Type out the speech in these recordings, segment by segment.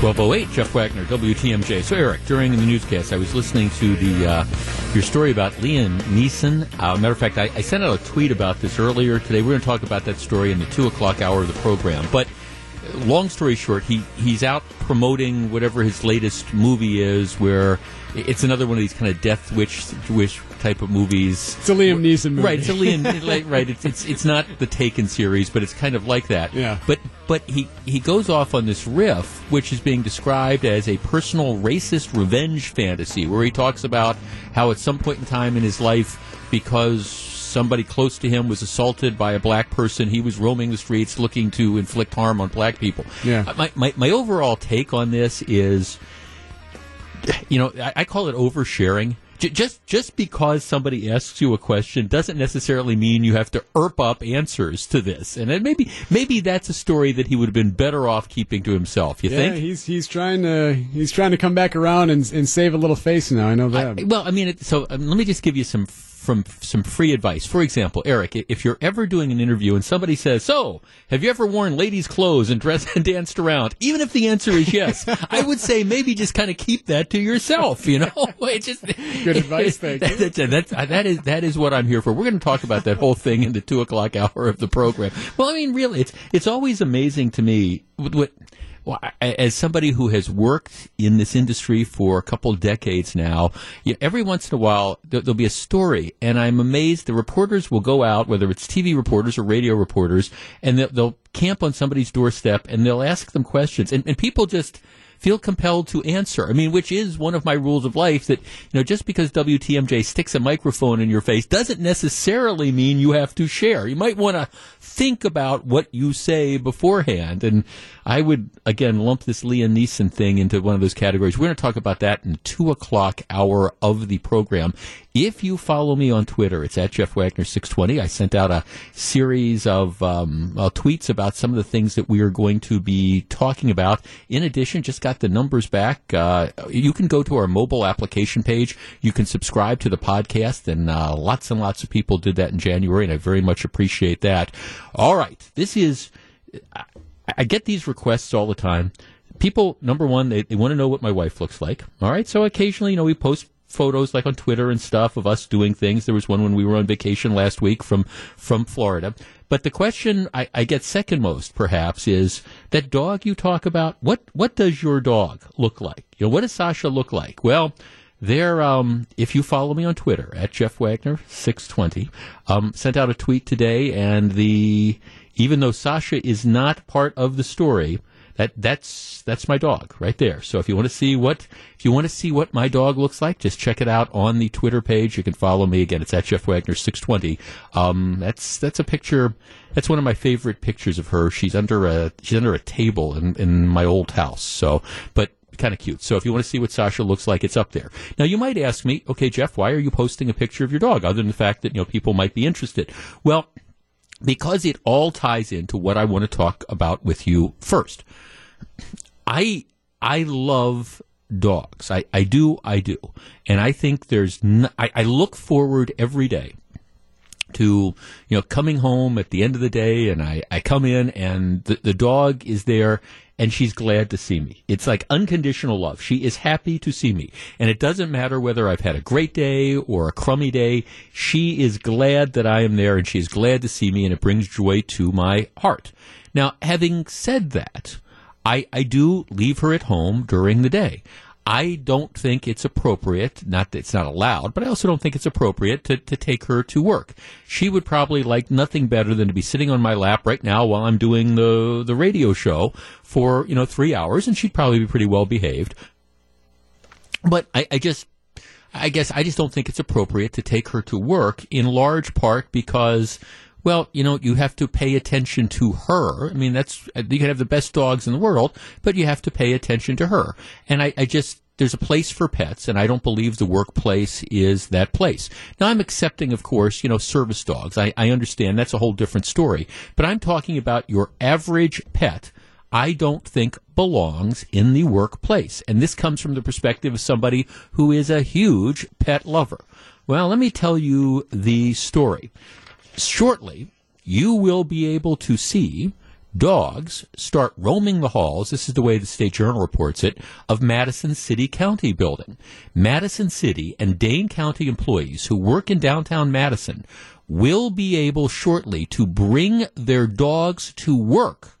1208, Jeff Wagner, WTMJ. So, Eric, during the newscast, I was listening to the uh, your story about Liam Neeson. Uh, matter of fact, I, I, sent out a tweet about this earlier today. We're going to talk about that story in the 2 o'clock hour of the program. But, long story short, he, he's out promoting whatever his latest movie is, where it's another one of these kind of death wish, wish type of movies. It's a Liam Neeson movie, right? It's a Liam, right? It's, it's it's not the Taken series, but it's kind of like that. Yeah. But but he he goes off on this riff, which is being described as a personal racist revenge fantasy, where he talks about how at some point in time in his life, because somebody close to him was assaulted by a black person. He was roaming the streets looking to inflict harm on black people. Yeah. My, my, my overall take on this is, you know, I, I call it oversharing just just because somebody asks you a question doesn't necessarily mean you have to erp up answers to this. And maybe maybe that's a story that he would have been better off keeping to himself. You think? yeah, think? he's he's trying to he's trying to come back around and and save a little face now. I know that. I, well, I mean, it, so um, let me just give you some from some free advice. For example, Eric, if you're ever doing an interview and somebody says, "So, have you ever worn ladies' clothes and dressed and danced around?" Even if the answer is yes, I would say maybe just kind of keep that to yourself. You know, it's just good advice. Thank that, you. That's, that's, that is that is what I'm here for. We're going to talk about that whole thing in the two o'clock hour of the program. Well, I mean, really, it's it's always amazing to me what well, as somebody who has worked in this industry for a couple decades now, you know, every once in a while there, will be a story, and I'm amazed. The reporters will go out, whether it's TV reporters or radio reporters, and they'll, they'll camp on somebody's doorstep and they'll ask them questions, and, and people just feel compelled to answer. I mean, which is one of my rules of life that, you know, just because WTMJ sticks a microphone in your face doesn't necessarily mean you have to share. You might want to think about what you say beforehand. And I would, again, lump this Liam Neeson thing into one of those categories. We're going to talk about that in two o'clock hour of the program. If you follow me on Twitter, it's at Jeff Wagner 620. I sent out a series of um, uh, tweets about some of the things that we are going to be talking about. In addition, just got the numbers back. Uh, you can go to our mobile application page. You can subscribe to the podcast, and uh, lots and lots of people did that in January, and I very much appreciate that. All right, this is. I, I get these requests all the time people number one they, they want to know what my wife looks like all right so occasionally you know we post photos like on Twitter and stuff of us doing things. There was one when we were on vacation last week from from Florida. But the question I, I get second most, perhaps, is that dog you talk about. What what does your dog look like? You know, what does Sasha look like? Well, there, um, if you follow me on Twitter at Jeff Wagner six twenty, um, sent out a tweet today, and the even though Sasha is not part of the story, that that's that's my dog right there. So if you want to see what if you want to see what my dog looks like, just check it out on the Twitter page. You can follow me again. It's at Jeff Wagner six twenty. Um, that's that's a picture. That's one of my favorite pictures of her. She's under a she's under a table in in my old house. So, but kind of cute. So if you want to see what Sasha looks like, it's up there. Now you might ask me, okay, Jeff, why are you posting a picture of your dog other than the fact that, you know, people might be interested? Well, because it all ties into what I want to talk about with you first. I I love dogs. I, I do, I do. And I think there's, I, I look forward every day to, you know, coming home at the end of the day and I, I come in and the, the dog is there and she's glad to see me. It's like unconditional love. She is happy to see me. And it doesn't matter whether I've had a great day or a crummy day. She is glad that I am there and she's glad to see me and it brings joy to my heart. Now, having said that, I, I do leave her at home during the day. I don't think it's appropriate, not that it's not allowed, but I also don't think it's appropriate to, to take her to work. She would probably like nothing better than to be sitting on my lap right now while I'm doing the, the radio show for, you know, three hours, and she'd probably be pretty well behaved. But I, I just, I guess I just don't think it's appropriate to take her to work in large part because well, you know, you have to pay attention to her. I mean, that's, you can have the best dogs in the world, but you have to pay attention to her. And I, I just, there's a place for pets, and I don't believe the workplace is that place. Now, I'm accepting, of course, you know, service dogs. I, I understand that's a whole different story. But I'm talking about your average pet. I don't think belongs in the workplace. And this comes from the perspective of somebody who is a huge pet lover. Well, let me tell you the story shortly, you will be able to see dogs start roaming the halls. This is the way the State Journal reports it of Madison City County building. Madison City and Dane County employees who work in downtown Madison will be able shortly to bring their dogs to work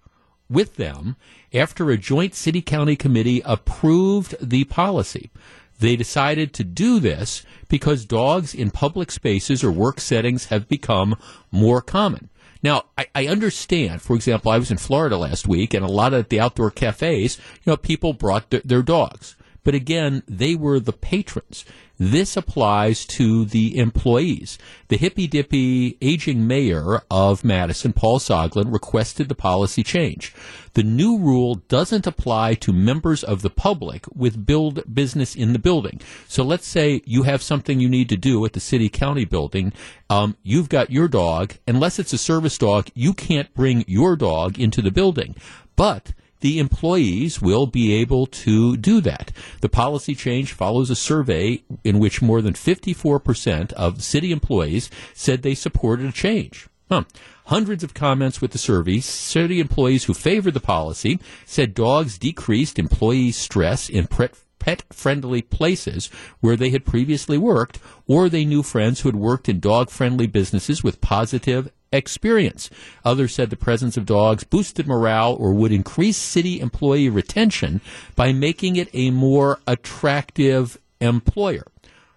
with them after a joint city county committee approved the policy. They decided to do this because dogs in public spaces or work settings have become more common. Now, I, I, understand, for example, I was in Florida last week and a lot of the outdoor cafes, you know, people brought th- their dogs. But again, they were the patrons. This applies to the employees. The hippy dippy aging mayor of Madison, Paul Soglin, requested the policy change. The new rule doesn't apply to members of the public with build business in the building. So let's say you have something you need to do at the city county building. Um, you've got your dog. Unless it's a service dog, you can't bring your dog into the building. But the employees will be able to do that. The policy change follows a survey in which more than 54% of city employees said they supported a change. Huh. Hundreds of comments with the survey. City employees who favored the policy said dogs decreased employee stress in pet friendly places where they had previously worked, or they knew friends who had worked in dog friendly businesses with positive experience. Others said the presence of dogs boosted morale or would increase city employee retention by making it a more attractive employer.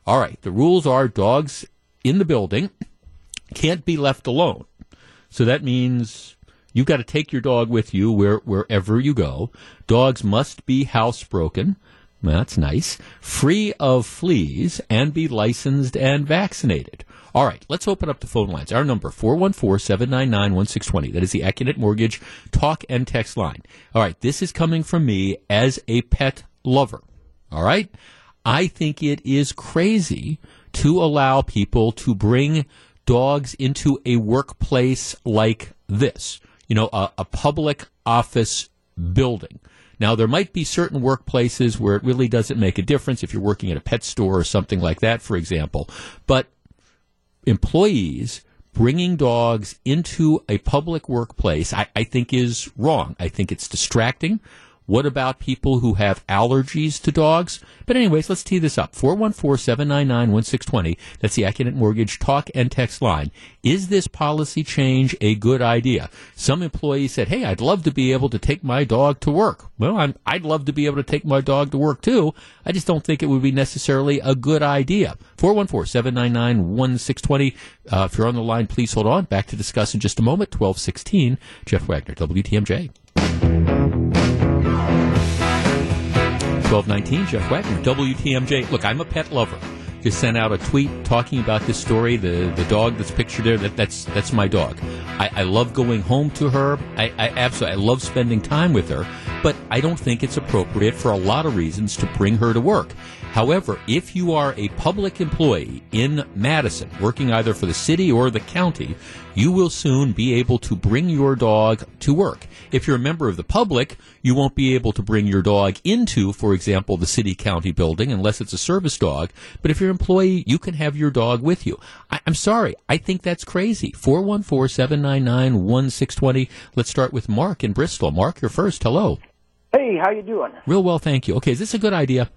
All right, the rules are dogs in the building can't be left alone. So that means you've got to take your dog with you where, wherever you go. Dogs must be housebroken. That's nice. Free of fleas and be licensed and vaccinated. All right, let's open up the phone lines. Our number, 414-799-1620. That is the Accunet Mortgage talk and text line. All right, this is coming from me as a pet lover. All right? I think it is crazy to allow people to bring dogs into a workplace like this. You know, a, a public office building. Now, there might be certain workplaces where it really doesn't make a difference if you're working at a pet store or something like that, for example. But employees bringing dogs into a public workplace, I, I, think is wrong. I think it's distracting. What about people who have allergies to dogs? But anyways, let's tee this up. 414-799-1620. That's the Accunet Mortgage talk and text line. Is this policy change a good idea? Some employees said, hey, I'd love to be able to take my dog to work. Well, i would love to be able to take my dog to work too. I just don't think it would be necessarily a good idea. 414-799-1620. Uh, if you're on the line, please hold on. Back to discuss in just a moment. 1216. Jeff Wagner, WTMJ. 1219, Jeff Wagner, WTMJ. Look, I'm a pet lover. Just sent out a tweet talking about this story. The the dog that's pictured there, that, that's that's my dog. I, I love going home to her. I, I absolutely I love spending time with her. But I don't think it's appropriate for a lot of reasons to bring her to work. However, if you are a public employee in Madison, working either for the city or the county, you will soon be able to bring your dog to work. If you're a member of the public, you won't be able to bring your dog into, for example, the city county building unless it's a service dog. But if you're an employee, you can have your dog with you. I, am sorry. I think that's crazy. 414-799-1620. Let's start with Mark in Bristol. Mark, you're first. Hello. Hey, how you doing? Real well, thank you. Okay, is this a good idea?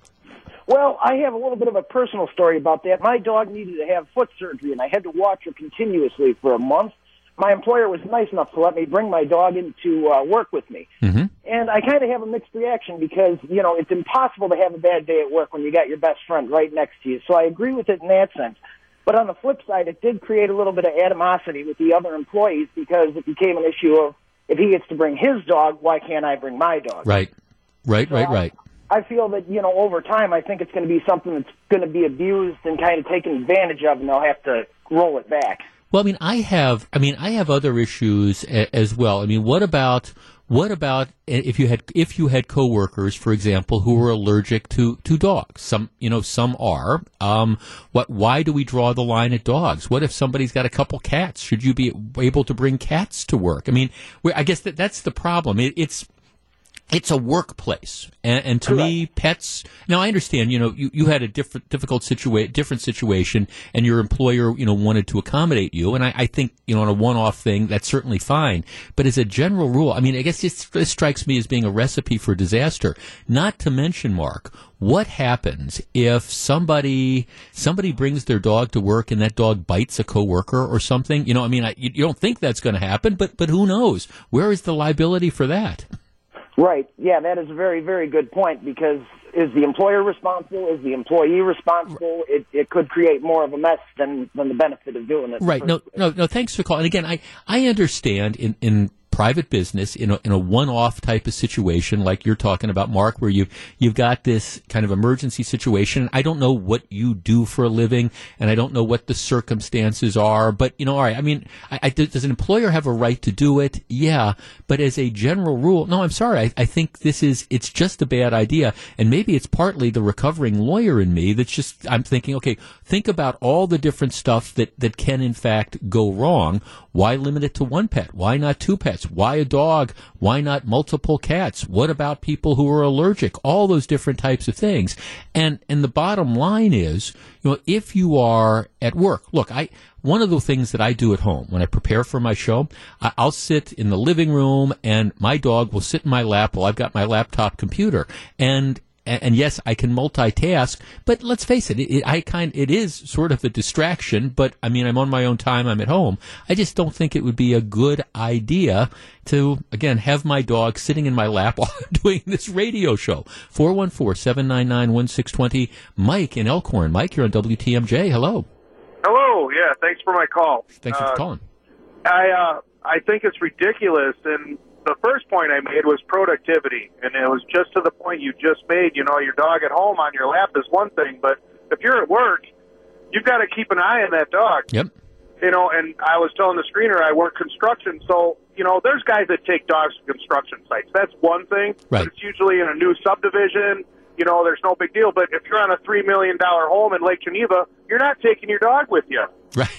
Well, I have a little bit of a personal story about that. My dog needed to have foot surgery, and I had to watch her continuously for a month. My employer was nice enough to let me bring my dog in to uh, work with me. Mm-hmm. And I kind of have a mixed reaction because, you know, it's impossible to have a bad day at work when you got your best friend right next to you. So I agree with it in that sense. But on the flip side, it did create a little bit of animosity with the other employees because it became an issue of if he gets to bring his dog, why can't I bring my dog? Right, right, so right, right. I feel that you know over time, I think it's going to be something that's going to be abused and kind of taken advantage of, and they'll have to roll it back. Well, I mean, I have, I mean, I have other issues a, as well. I mean, what about what about if you had if you had coworkers, for example, who were allergic to to dogs? Some, you know, some are. Um, what? Why do we draw the line at dogs? What if somebody's got a couple cats? Should you be able to bring cats to work? I mean, I guess that that's the problem. It, it's it's a workplace, and, and to Correct. me, pets. Now I understand. You know, you, you had a different difficult situation, different situation, and your employer, you know, wanted to accommodate you, and I, I think you know, on a one-off thing, that's certainly fine. But as a general rule, I mean, I guess this, this strikes me as being a recipe for disaster. Not to mention, Mark, what happens if somebody somebody brings their dog to work and that dog bites a coworker or something? You know, I mean, I, you, you don't think that's going to happen, but but who knows? Where is the liability for that? Right. Yeah, that is a very, very good point because is the employer responsible? Is the employee responsible? It, it could create more of a mess than, than the benefit of doing it. Right. No, no, no. Thanks for calling. And Again, I, I understand in, in private business in a, in a one-off type of situation like you're talking about, Mark, where you've you've got this kind of emergency situation. I don't know what you do for a living, and I don't know what the circumstances are. But you know, all right. I mean, I, I, does an employer have a right to do it? Yeah, but as a general rule, no. I'm sorry. I, I think this is it's just a bad idea, and maybe it's partly the recovering lawyer in me that's just I'm thinking, okay, think about all the different stuff that that can in fact go wrong. Why limit it to one pet? Why not two pets? Why a dog? Why not multiple cats? What about people who are allergic? All those different types of things. And and the bottom line is, you know, if you are at work, look, I one of the things that I do at home when I prepare for my show, I'll sit in the living room and my dog will sit in my lap while I've got my laptop computer. And and, and, yes, I can multitask, but let's face it, it, it, I kind it is sort of a distraction. But I mean, I'm on my own time. I'm at home. I just don't think it would be a good idea to again have my dog sitting in my lap while I'm doing this radio show. 414-799-1620. Mike in Elkhorn. Mike, you're on WTMJ. Hello. Hello. Yeah. Thanks for my call. Thanks uh, for calling. I uh, I think it's ridiculous and the first point I made was productivity, and it was just to the point you just made. You know, your dog at home on your lap is one thing, but if you're at work, you've got to keep an eye on that dog. Yep. You know, and I was telling the screener I work construction, so you know, there's guys that take dogs to construction sites. That's one thing. Right. But it's usually in a new subdivision. You know, there's no big deal. But if you're on a three million dollar home in Lake Geneva, you're not taking your dog with you. Right.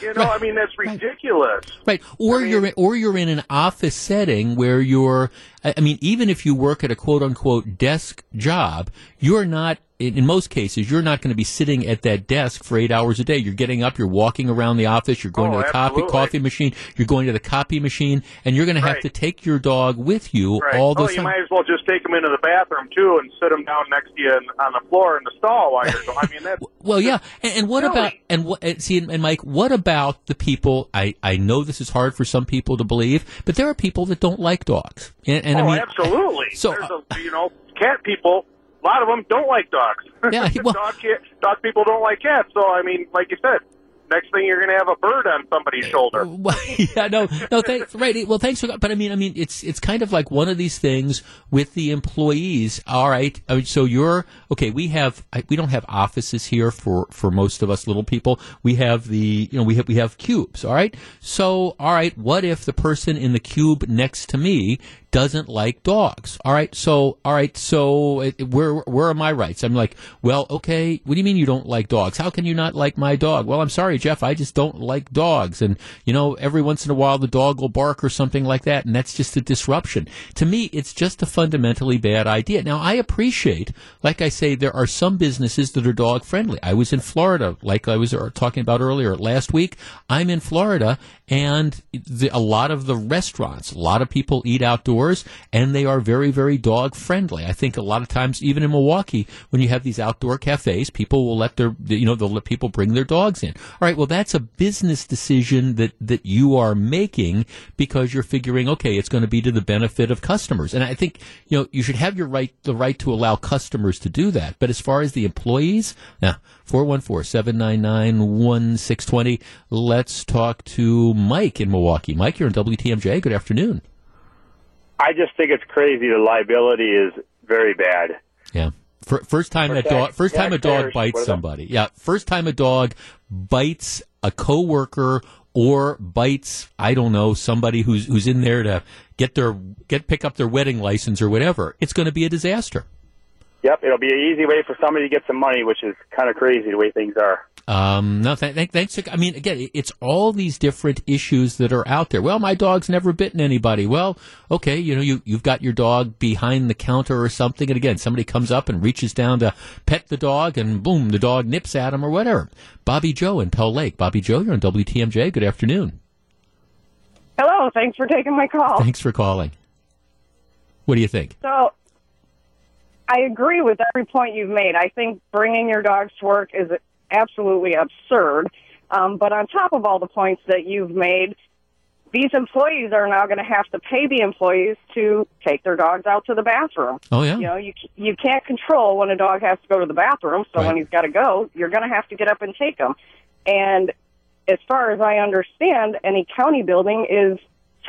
you know, right. I mean that's ridiculous. Right. Or I mean, you're or you're in an office setting where you're I mean even if you work at a quote unquote desk job, you're not in, in most cases, you're not going to be sitting at that desk for eight hours a day. You're getting up, you're walking around the office, you're going oh, to the coffee coffee machine, you're going to the copy machine, and you're going to have right. to take your dog with you right. all the oh, time. You might as well just take him into the bathroom too and sit him down next to you on the floor in the stall while you're going. I mean, that's well, yeah. And, and what about and what? See, and Mike, what about the people? I I know this is hard for some people to believe, but there are people that don't like dogs. And, and oh, I mean, absolutely. So There's a, uh, you know, cat people a lot of them don't like dogs. Yeah, well, dog, dog people don't like cats. So I mean, like you said, next thing you're going to have a bird on somebody's shoulder. yeah, no, no, thanks, right. Well, thanks for, that but I mean, I mean, it's, it's kind of like one of these things with the employees. All right. I mean, so you're, okay, we have, we don't have offices here for, for most of us little people. We have the, you know, we have, we have cubes. All right. So, all right, what if the person in the cube next to me doesn't like dogs. All right, so all right, so it, where where are my rights? I'm like, well, okay. What do you mean you don't like dogs? How can you not like my dog? Well, I'm sorry, Jeff. I just don't like dogs, and you know, every once in a while the dog will bark or something like that, and that's just a disruption. To me, it's just a fundamentally bad idea. Now, I appreciate, like I say, there are some businesses that are dog friendly. I was in Florida, like I was uh, talking about earlier last week. I'm in Florida, and the, a lot of the restaurants, a lot of people eat outdoors outdoors, and they are very, very dog friendly. I think a lot of times, even in Milwaukee, when you have these outdoor cafes, people will let their, you know, they'll let people bring their dogs in. All right, well, that's a business decision that, that you are making because you're figuring, okay, it's going to be to the benefit of customers. And I think, you know, you should have your right, the right to allow customers to do that. But as far as the employees, now, 414-799-1620. Let's talk to Mike in Milwaukee. Mike, you're in WTMJ. Good afternoon. I just think it's crazy. The liability is very bad. Yeah. First time a dog, first time a dog bites somebody. Yeah. First time a dog bites a coworker or bites, I don't know, somebody who's who's in there to get their get pick up their wedding license or whatever. It's going to be a disaster. Yep, it'll be an easy way for somebody to get some money, which is kind of crazy the way things are. Um, no, th- th- thanks. I mean, again, it's all these different issues that are out there. Well, my dog's never bitten anybody. Well, okay, you know, you, you've got your dog behind the counter or something. And again, somebody comes up and reaches down to pet the dog and boom, the dog nips at him or whatever. Bobby Joe in Pell Lake. Bobby Joe, you're on WTMJ. Good afternoon. Hello, thanks for taking my call. Thanks for calling. What do you think? So, I agree with every point you've made. I think bringing your dogs to work is absolutely absurd. Um, but on top of all the points that you've made, these employees are now going to have to pay the employees to take their dogs out to the bathroom. Oh yeah. You know, you you can't control when a dog has to go to the bathroom. So Right. when he's got to go, you're going to have to get up and take him. And as far as I understand, any county building is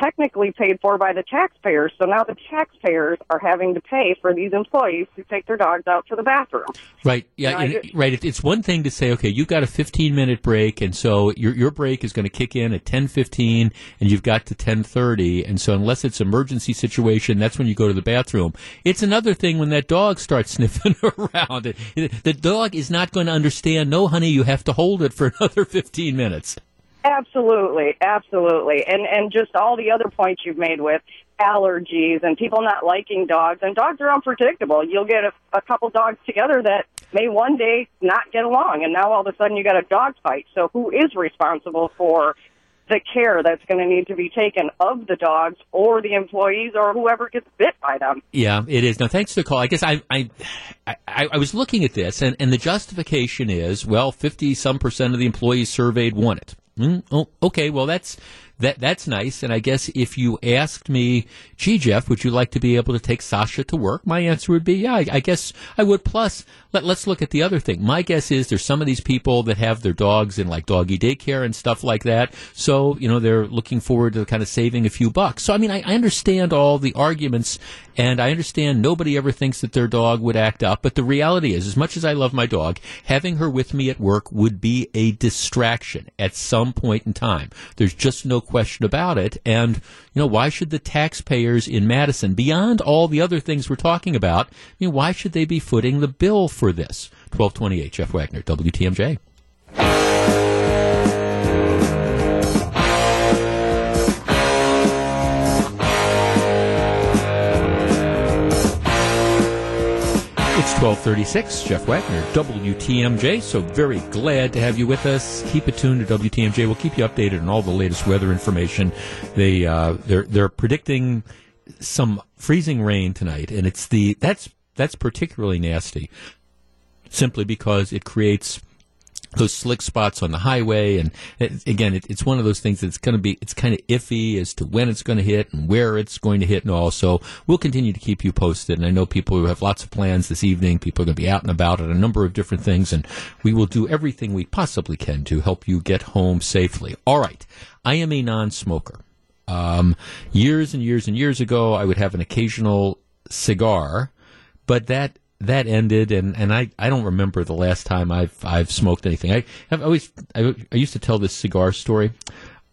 technically paid for by the taxpayers. So now the taxpayers are having to pay for these employees to take their dogs out to the bathroom. Right. Yeah. No, I and- just- right. It's one thing to say, okay, you've got a 15 minute break, and so your your break is going to kick in at 10:15, and you've got to 10:30, and so unless it's emergency situation, that's when you go to the bathroom. It's another thing when that dog starts sniffing around. The dog is not going to understand. No, honey, you have to hold it for another 15 minutes. Absolutely, absolutely, and and just all the other points you've made with allergies and people not liking dogs. And dogs are unpredictable. You'll get a, a couple dogs together that may one day not get along, and now all of a sudden you got a dog fight. So who is responsible for the care that's going to need to be taken of the dogs or the employees or whoever gets bit by them? Yeah, it is. Now, thanks for the call. I guess I, I, I, I was looking at this, and, and the justification is, well, fifty some percent of the employees surveyed want it. Mm, oh, okay, well, that's that that's nice. And I guess if you asked me, gee, Jeff, would you like to be able to take Sasha to work? My answer would be, yeah, I, I guess I would. Plus, let, let's look at the other thing. My guess is there's some of these people that have their dogs in like doggy daycare and stuff like that. So, you know, they're looking forward to kind of saving a few bucks. So, I mean, I, I understand all the arguments and I understand nobody ever thinks that their dog would act up. But the reality is, as much as I love my dog, having her with me at work would be a distraction at some point in time. There's just no question about it. And, you know, why should the taxpayers in Madison, beyond all the other things we're talking about, I mean, why should they be footing the bill for this? 1228, Jeff Wagner, WTMJ. It's 1236, Jeff Wagner, WTMJ. So very glad to have you with us. Keep it tuned to WTMJ. We'll keep you updated on all the latest weather information. They, uh, they're, they're predicting some freezing rain tonight, and it's the, that's, that's particularly nasty simply because it creates those slick spots on the highway. And it, again, it, it's one of those things that's going to be, it's kind of iffy as to when it's going to hit and where it's going to hit and all. So we'll continue to keep you posted. And I know people who have lots of plans this evening. People are going to be out and about at a number of different things. And we will do everything we possibly can to help you get home safely. All right. I am a non-smoker. Um, years and years and years ago, I would have an occasional cigar, but that that ended, and, and I, I don't remember the last time I've I've smoked anything. I have always I, I used to tell this cigar story.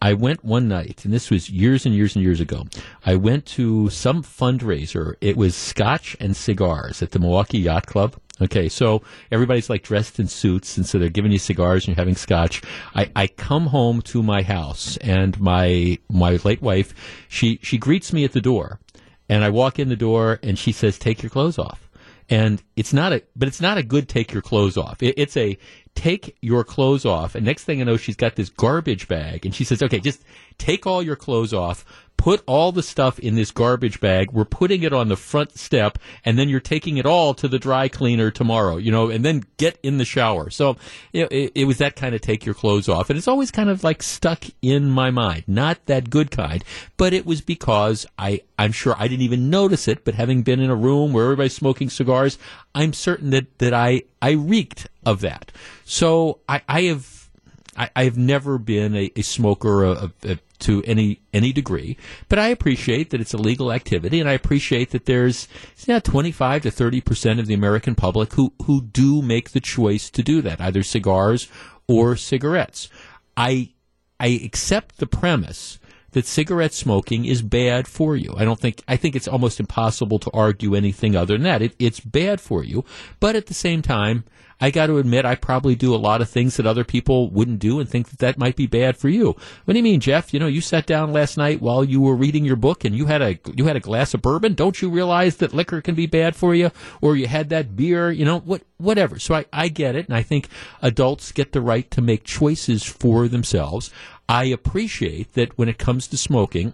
I went one night, and this was years and years and years ago. I went to some fundraiser. It was scotch and cigars at the Milwaukee Yacht Club. Okay, so everybody's like dressed in suits, and so they're giving you cigars and you're having scotch. I, I come home to my house, and my my late wife, she she greets me at the door, and I walk in the door, and she says, "Take your clothes off." And it's not a, but it's not a good take your clothes off. It, it's a take your clothes off. And next thing I know, she's got this garbage bag, and she says, "Okay, just take all your clothes off." Put all the stuff in this garbage bag. We're putting it on the front step, and then you're taking it all to the dry cleaner tomorrow, you know, and then get in the shower. So, you know, it, it was that kind of take your clothes off. And it's always kind of like stuck in my mind. Not that good kind, but it was because I, I'm sure I didn't even notice it, but having been in a room where everybody's smoking cigars, I'm certain that, that I, I reeked of that. So I, I have, I, I've never been a, a smoker of, of, to any any degree, but I appreciate that it's a legal activity, and I appreciate that there's know, 25 to 30 percent of the American public who who do make the choice to do that, either cigars or cigarettes. I I accept the premise that cigarette smoking is bad for you. I don't think I think it's almost impossible to argue anything other than that. It, it's bad for you, but at the same time, I got to admit I probably do a lot of things that other people wouldn't do and think that that might be bad for you. What do you mean, Jeff? You know, you sat down last night while you were reading your book and you had a you had a glass of bourbon. Don't you realize that liquor can be bad for you? Or you had that beer, you know, what whatever. So I, I get it and I think adults get the right to make choices for themselves. I appreciate that when it comes to smoking,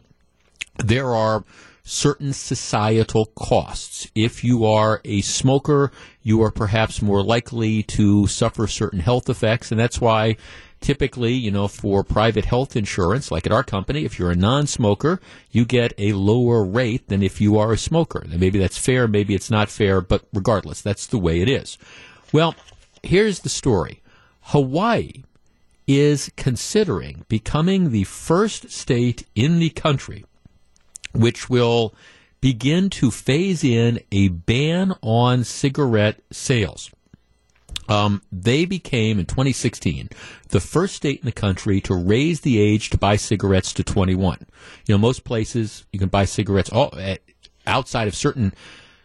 there are certain societal costs. If you are a smoker, you are perhaps more likely to suffer certain health effects, and that's why typically, you know, for private health insurance, like at our company, if you're a non-smoker, you get a lower rate than if you are a smoker. And maybe that's fair, maybe it's not fair, but regardless, that's the way it is. Well, here's the story. Hawaii is considering becoming the first state in the country which will begin to phase in a ban on cigarette sales. Um, they became in 2016 the first state in the country to raise the age to buy cigarettes to 21. You know, most places you can buy cigarettes all, outside of certain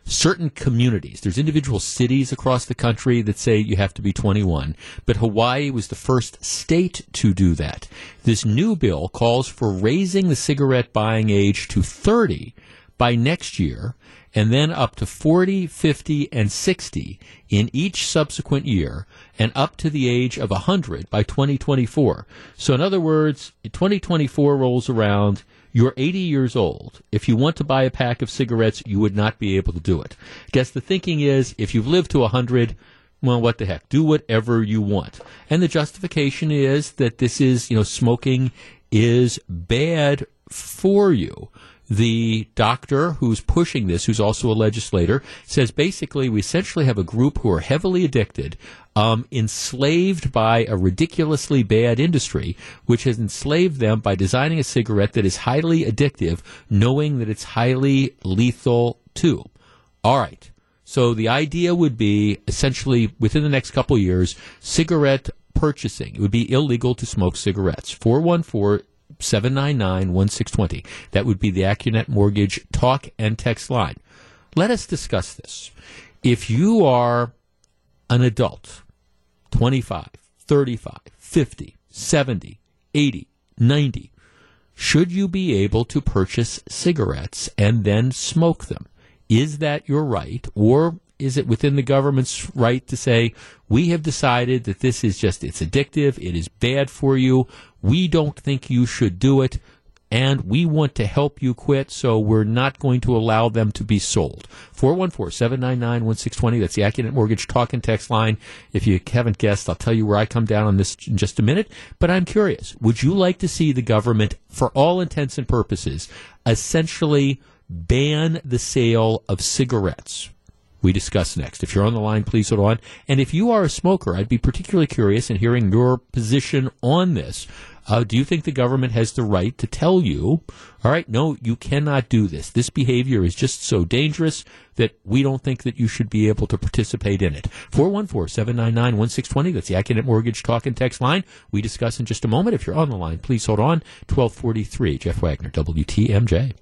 certain communities. There's individual cities across the country that say you have to be 21, but Hawaii was the first state to do that. This new bill calls for raising the cigarette buying age to 30 by next year and then up to 40, 50, and 60 in each subsequent year, and up to the age of 100 by 2024. So, in other words, 2024 rolls around, you're 80 years old. If you want to buy a pack of cigarettes, you would not be able to do it. Guess the thinking is if you've lived to 100, well, what the heck? Do whatever you want. And the justification is that this is, you know, smoking is bad for you the doctor who's pushing this, who's also a legislator, says basically we essentially have a group who are heavily addicted, um, enslaved by a ridiculously bad industry, which has enslaved them by designing a cigarette that is highly addictive, knowing that it's highly lethal too. All right. So the idea would be essentially within the next couple years, cigarette purchasing. It would be illegal to smoke cigarettes. 414 799 1620. That would be the Accunet Mortgage talk and text line. Let us discuss this. If you are an adult, 25, 35, 50, 70, 80, 90, should you be able to purchase cigarettes and then smoke them? Is that your right? Or is it within the government's right to say, we have decided that this is just, it's addictive, it is bad for you, we don't think you should do it, and we want to help you quit, so we're not going to allow them to be sold. 414-799-1620, that's the Accunet Mortgage talk and text line. If you haven't guessed, I'll tell you where I come down on this in just a minute, but I'm curious, would you like to see the government, for all intents and purposes, essentially ban the sale of cigarettes? we discuss next. If you're on the line, please hold on. And if you are a smoker, I'd be particularly curious in hearing your position on this. Uh, do you think the government has the right to tell you, all right, no, you cannot do this. This behavior is just so dangerous that we don't think that you should be able to participate in it. 414-799-1620. That's the Accunet Mortgage Talk and Text line. We discuss in just a moment. If you're on the line, please hold on. 1243. Jeff Wagner, WTMJ.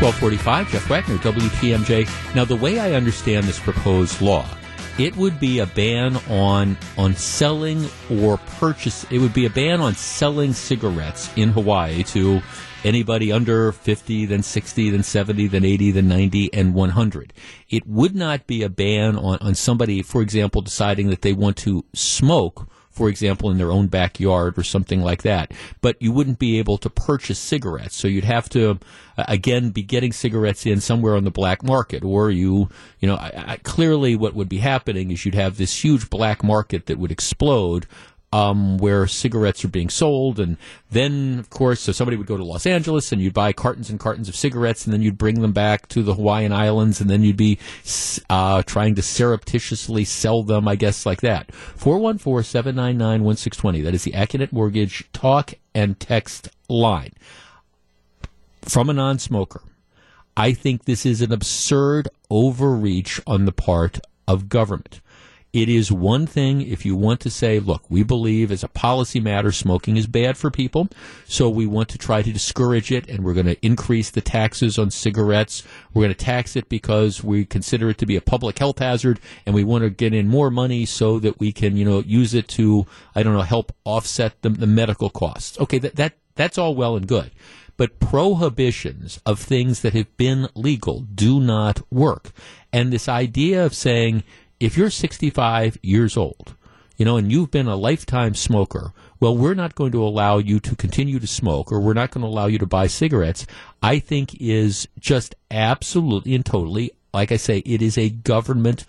1245, Jeff Wagner, WTMJ. Now, the way I understand this proposed law, it would be a ban on on selling or purchase. It would be a ban on selling cigarettes in Hawaii to anybody under 50, then 60, then 70, then 80, then 90, and 100. It would not be a ban on, on somebody, for example, deciding that they want to smoke for example, in their own backyard or something like that. But you wouldn't be able to purchase cigarettes. So you'd have to, uh, again, be getting cigarettes in somewhere on the black market. Or you, you know, I, I, clearly what would be happening is you'd have this huge black market that would explode um, where cigarettes are being sold. And then, of course, so somebody would go to Los Angeles and you'd buy cartons and cartons of cigarettes and then you'd bring them back to the Hawaiian Islands and then you'd be uh, trying to surreptitiously sell them, I guess, like that. 414 799 1620. That is the Accunet Mortgage talk and text line. From a non smoker. I think this is an absurd overreach on the part of government It is one thing if you want to say, look, we believe as a policy matter, smoking is bad for people, so we want to try to discourage it, and we're going to increase the taxes on cigarettes. We're going to tax it because we consider it to be a public health hazard, and we want to get in more money so that we can, you know, use it to, I don't know, help offset the, the medical costs. Okay, that, that that's all well and good. But prohibitions of things that have been legal do not work. And this idea of saying, if you're 65 years old, you know, and you've been a lifetime smoker, well, we're not going to allow you to continue to smoke or we're not going to allow you to buy cigarettes, I think is just absolutely and totally, like I say, it is a government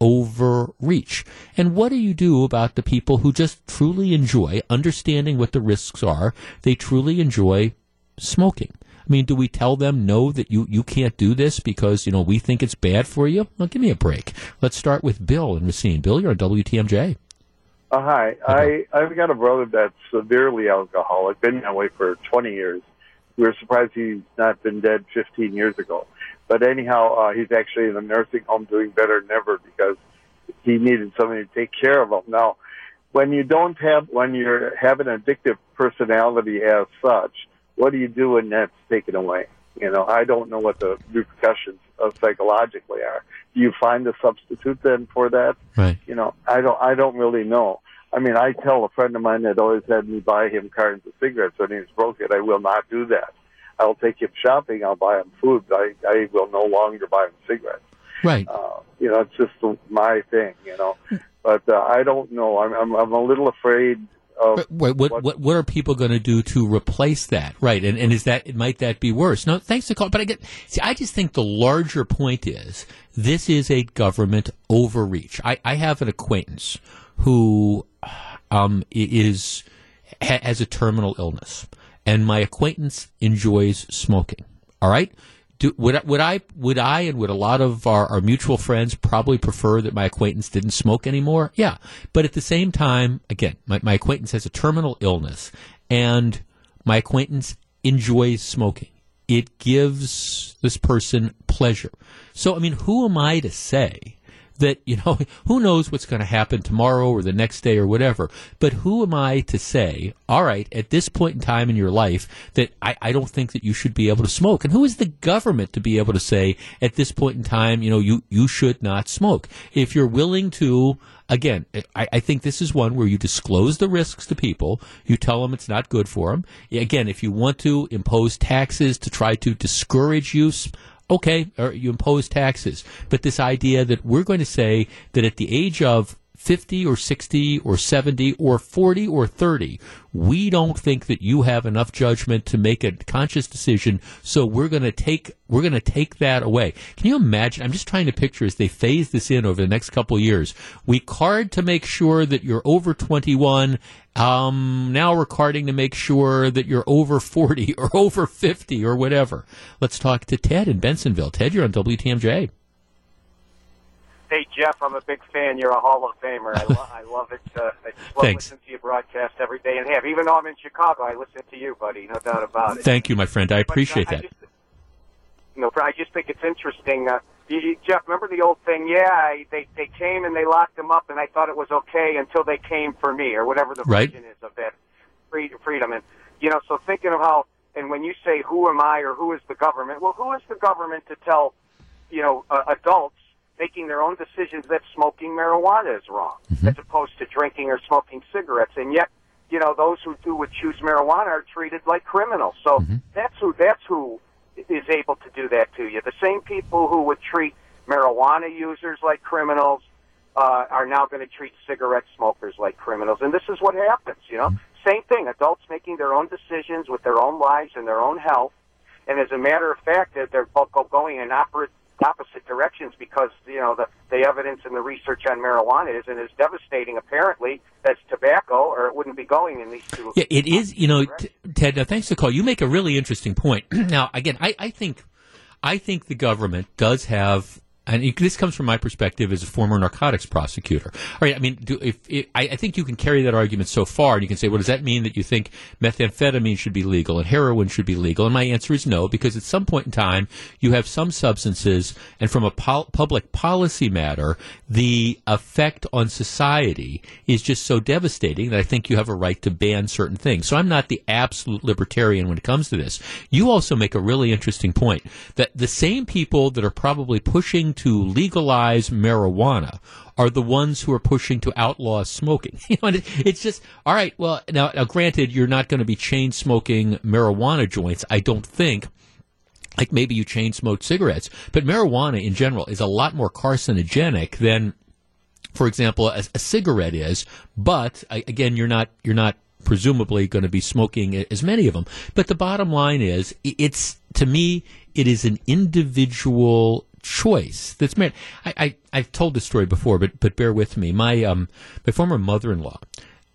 overreach. And what do you do about the people who just truly enjoy understanding what the risks are? They truly enjoy smoking. I mean, do we tell them no that you, you can't do this because you know we think it's bad for you? Well, give me a break. Let's start with Bill in Racine. Bill, you're on WTMJ. Uh, hi, I I've got a brother that's severely alcoholic. Been that way for 20 years. We were surprised he's not been dead 15 years ago. But anyhow, uh, he's actually in a nursing home doing better than ever because he needed somebody to take care of him. Now, when you don't have, when you have an addictive personality as such, what do you do when that's taken away? You know, I don't know what the repercussions of psychologically are. Do you find a substitute then for that? Right. You know, I don't, I don't really know. I mean, I tell a friend of mine that always had me buy him cartons of cigarettes when he was broke it. I will not do that. I'll take him shopping. I'll buy him food. I, I will no longer buy him cigarettes. Right. Uh, you know, it's just my thing. You know, but uh, I don't know. I'm, I'm, I'm a little afraid of What, what, what, what are people going to do to replace that? Right. And, and is that, might that be worse? No, thanks to call. But I get, see, I just think the larger point is this is a government overreach. I, I have an acquaintance who, um, is, ha, has a terminal illness and my acquaintance enjoys smoking. All right. Do, would, would I would I and would a lot of our, our mutual friends probably prefer that my acquaintance didn't smoke anymore? Yeah, but at the same time, again, my, my acquaintance has a terminal illness, and my acquaintance enjoys smoking. It gives this person pleasure. So, I mean, who am I to say that, you know, who knows what's going to happen tomorrow or the next day or whatever. But who am I to say, all right, at this point in time in your life, that I, I don't think that you should be able to smoke? And who is the government to be able to say, at this point in time, you know, you, you should not smoke? If you're willing to, again, I, I think this is one where you disclose the risks to people. You tell them it's not good for them. Again, if you want to impose taxes to try to discourage use, okay, you impose taxes. But this idea that we're going to say that at the age of 50 or 60 or 70 or 40 or 30, we don't think that you have enough judgment to make a conscious decision. So we're going to take, we're going to take that away. Can you imagine? I'm just trying to picture as they phase this in over the next couple of years. We card to make sure that you're over 21. Um, now we're carding to make sure that you're over 40 or over 50 or whatever. Let's talk to Ted in Bensenville. Ted, you're on WTMJ. Hey Jeff, I'm a big fan. You're a Hall of Famer. I, lo- I love it. Uh, I just love Thanks. listening to your broadcast every day and half. Even though I'm in Chicago, I listen to you, buddy. No doubt about it. Thank you, my friend. I But, uh, appreciate I that. just, no, I just think it's interesting. Uh, you, you- Jeff, remember the old thing? Yeah, I, they they came and they locked him up, and I thought it was okay until they came for me, or whatever the Right. version is of that free- freedom. And you know, so thinking of how, and when you say who am I or who is the government? Well, who is the government to tell, you know, uh, adults making their own decisions that smoking marijuana is wrong, Mm-hmm. as opposed to drinking or smoking cigarettes, and yet. You know, those who do would choose marijuana are treated like criminals. So Mm-hmm. that's who that's who is able to do that to you. The same people who would treat marijuana users like criminals uh, are now going to treat cigarette smokers like criminals, and this is what happens. You know, same thing. Adults making their own decisions with their own lives and their own health, and as a matter of fact, they're, they're both going in opposite opposite directions because you know the the evidence and the research on marijuana isn't as devastating apparently as tobacco, or it wouldn't be going in these two. Yeah, it is. You know, t- Ted. Now, thanks for the call. You make a really interesting point. now, again, I, I think, I think the government does have and this comes from my perspective as a former narcotics prosecutor. All right, I mean, do, if, if I, I think you can carry that argument so far, and you can say, well, does that mean that you think methamphetamine should be legal and heroin should be legal? And my answer is no, because at some point in time, you have some substances, and from a pol- public policy matter, the effect on society is just so devastating that I think you have a right to ban certain things. So I'm not the absolute libertarian when it comes to this. You also make a really interesting point that the same people that are probably pushing to legalize marijuana are the ones who are pushing to outlaw smoking. You know, it's just all right. Well, now, now granted, you're not going to be chain smoking marijuana joints. I don't think like maybe you chain smoke cigarettes, but marijuana in general is a lot more carcinogenic than, for example, a, a cigarette is. But again, you're not you're not presumably going to be smoking as many of them. But the bottom line is, it's to me, it is an individual choice that's made. I, I I've told this story before, but but bear with me. My um my former mother-in-law,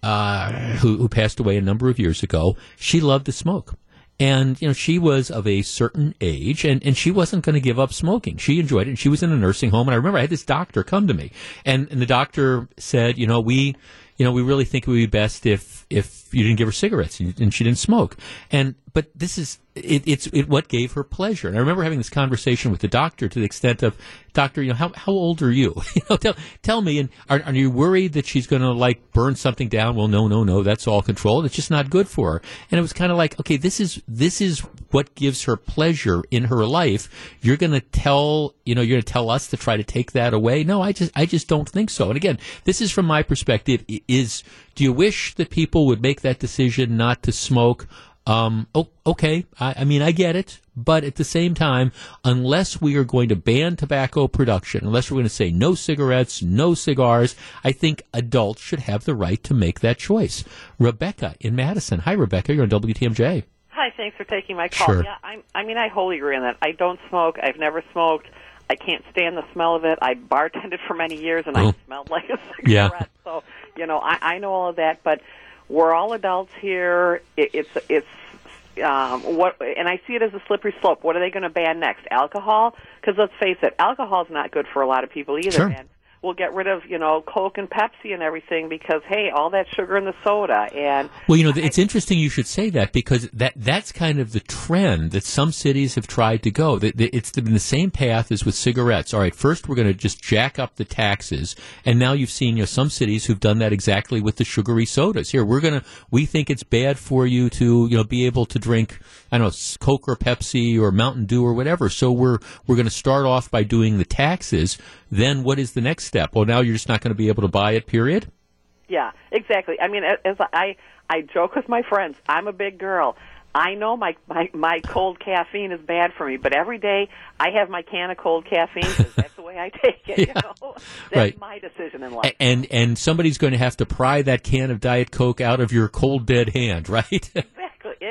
uh, who who passed away a number of years ago, she loved to smoke. And, you know, she was of a certain age and, and she wasn't going to give up smoking. She enjoyed it and she was in a nursing home. And I remember I had this doctor come to me and, and the doctor said, you know, we, you know, we really think it would be best if, if you didn't give her cigarettes and, and she didn't smoke. And, but this is, it, it's it, what gave her pleasure. And I remember having this conversation with the doctor to the extent of, doctor, you know, how, how old are you? you know, tell, tell me, and are, are you worried that she's going to like burn something down? Well, no, no, no, that's all controlled. It's just not good for her. And it was kind of like, okay, this is, this is what gives her pleasure in her life. You're going to tell, you know, you're going to tell us to try to take that away. No, I just, I just don't think so. And again, this is from my perspective is, do you wish that people would make that decision not to smoke? Um, oh, okay. I, I mean, I get it. But at the same time, unless we are going to ban tobacco production, unless we're going to say no cigarettes, no cigars, I think adults should have the right to make that choice. Rebecca in Madison. Hi, Rebecca. You're on WTMJ. Hi, thanks for taking my call. Sure. Yeah, I'm, I mean, I wholly agree on that. I don't smoke. I've never smoked. I can't stand the smell of it. I bartended for many years, and Oh. I smelled like a cigarette. Yeah. So, you know, I, I know all of that, but we're all adults here. It, it's it's um, what, and I see it as a slippery slope. What are they going to ban next? Alcohol? Because let's face it, alcohol is not good for a lot of people either. Sure. And we'll get rid of you know Coke and Pepsi and everything because hey, all that sugar in the soda and Well, you know, it's interesting you should say that because that that's kind of the trend that some cities have tried to go. It's been the same path as with cigarettes. All right, first we're going to just jack up the taxes, and now you've seen you know some cities who've done that exactly with the sugary sodas. Here, we're going to we think it's bad for you to you know be able to drink I don't know Coke or Pepsi or Mountain Dew or whatever. So we're we're going to start off by doing the taxes. Then what is the next step? Well, now you're just not going to be able to buy it. Period. Yeah, exactly. I mean, as I I joke with my friends, I'm a big girl. I know my my my cold caffeine is bad for me, but every day I have my can of cold caffeine that's the way I take it. You know, that's Right. my decision in life. And and somebody's going to have to pry that can of Diet Coke out of your cold dead hand, right?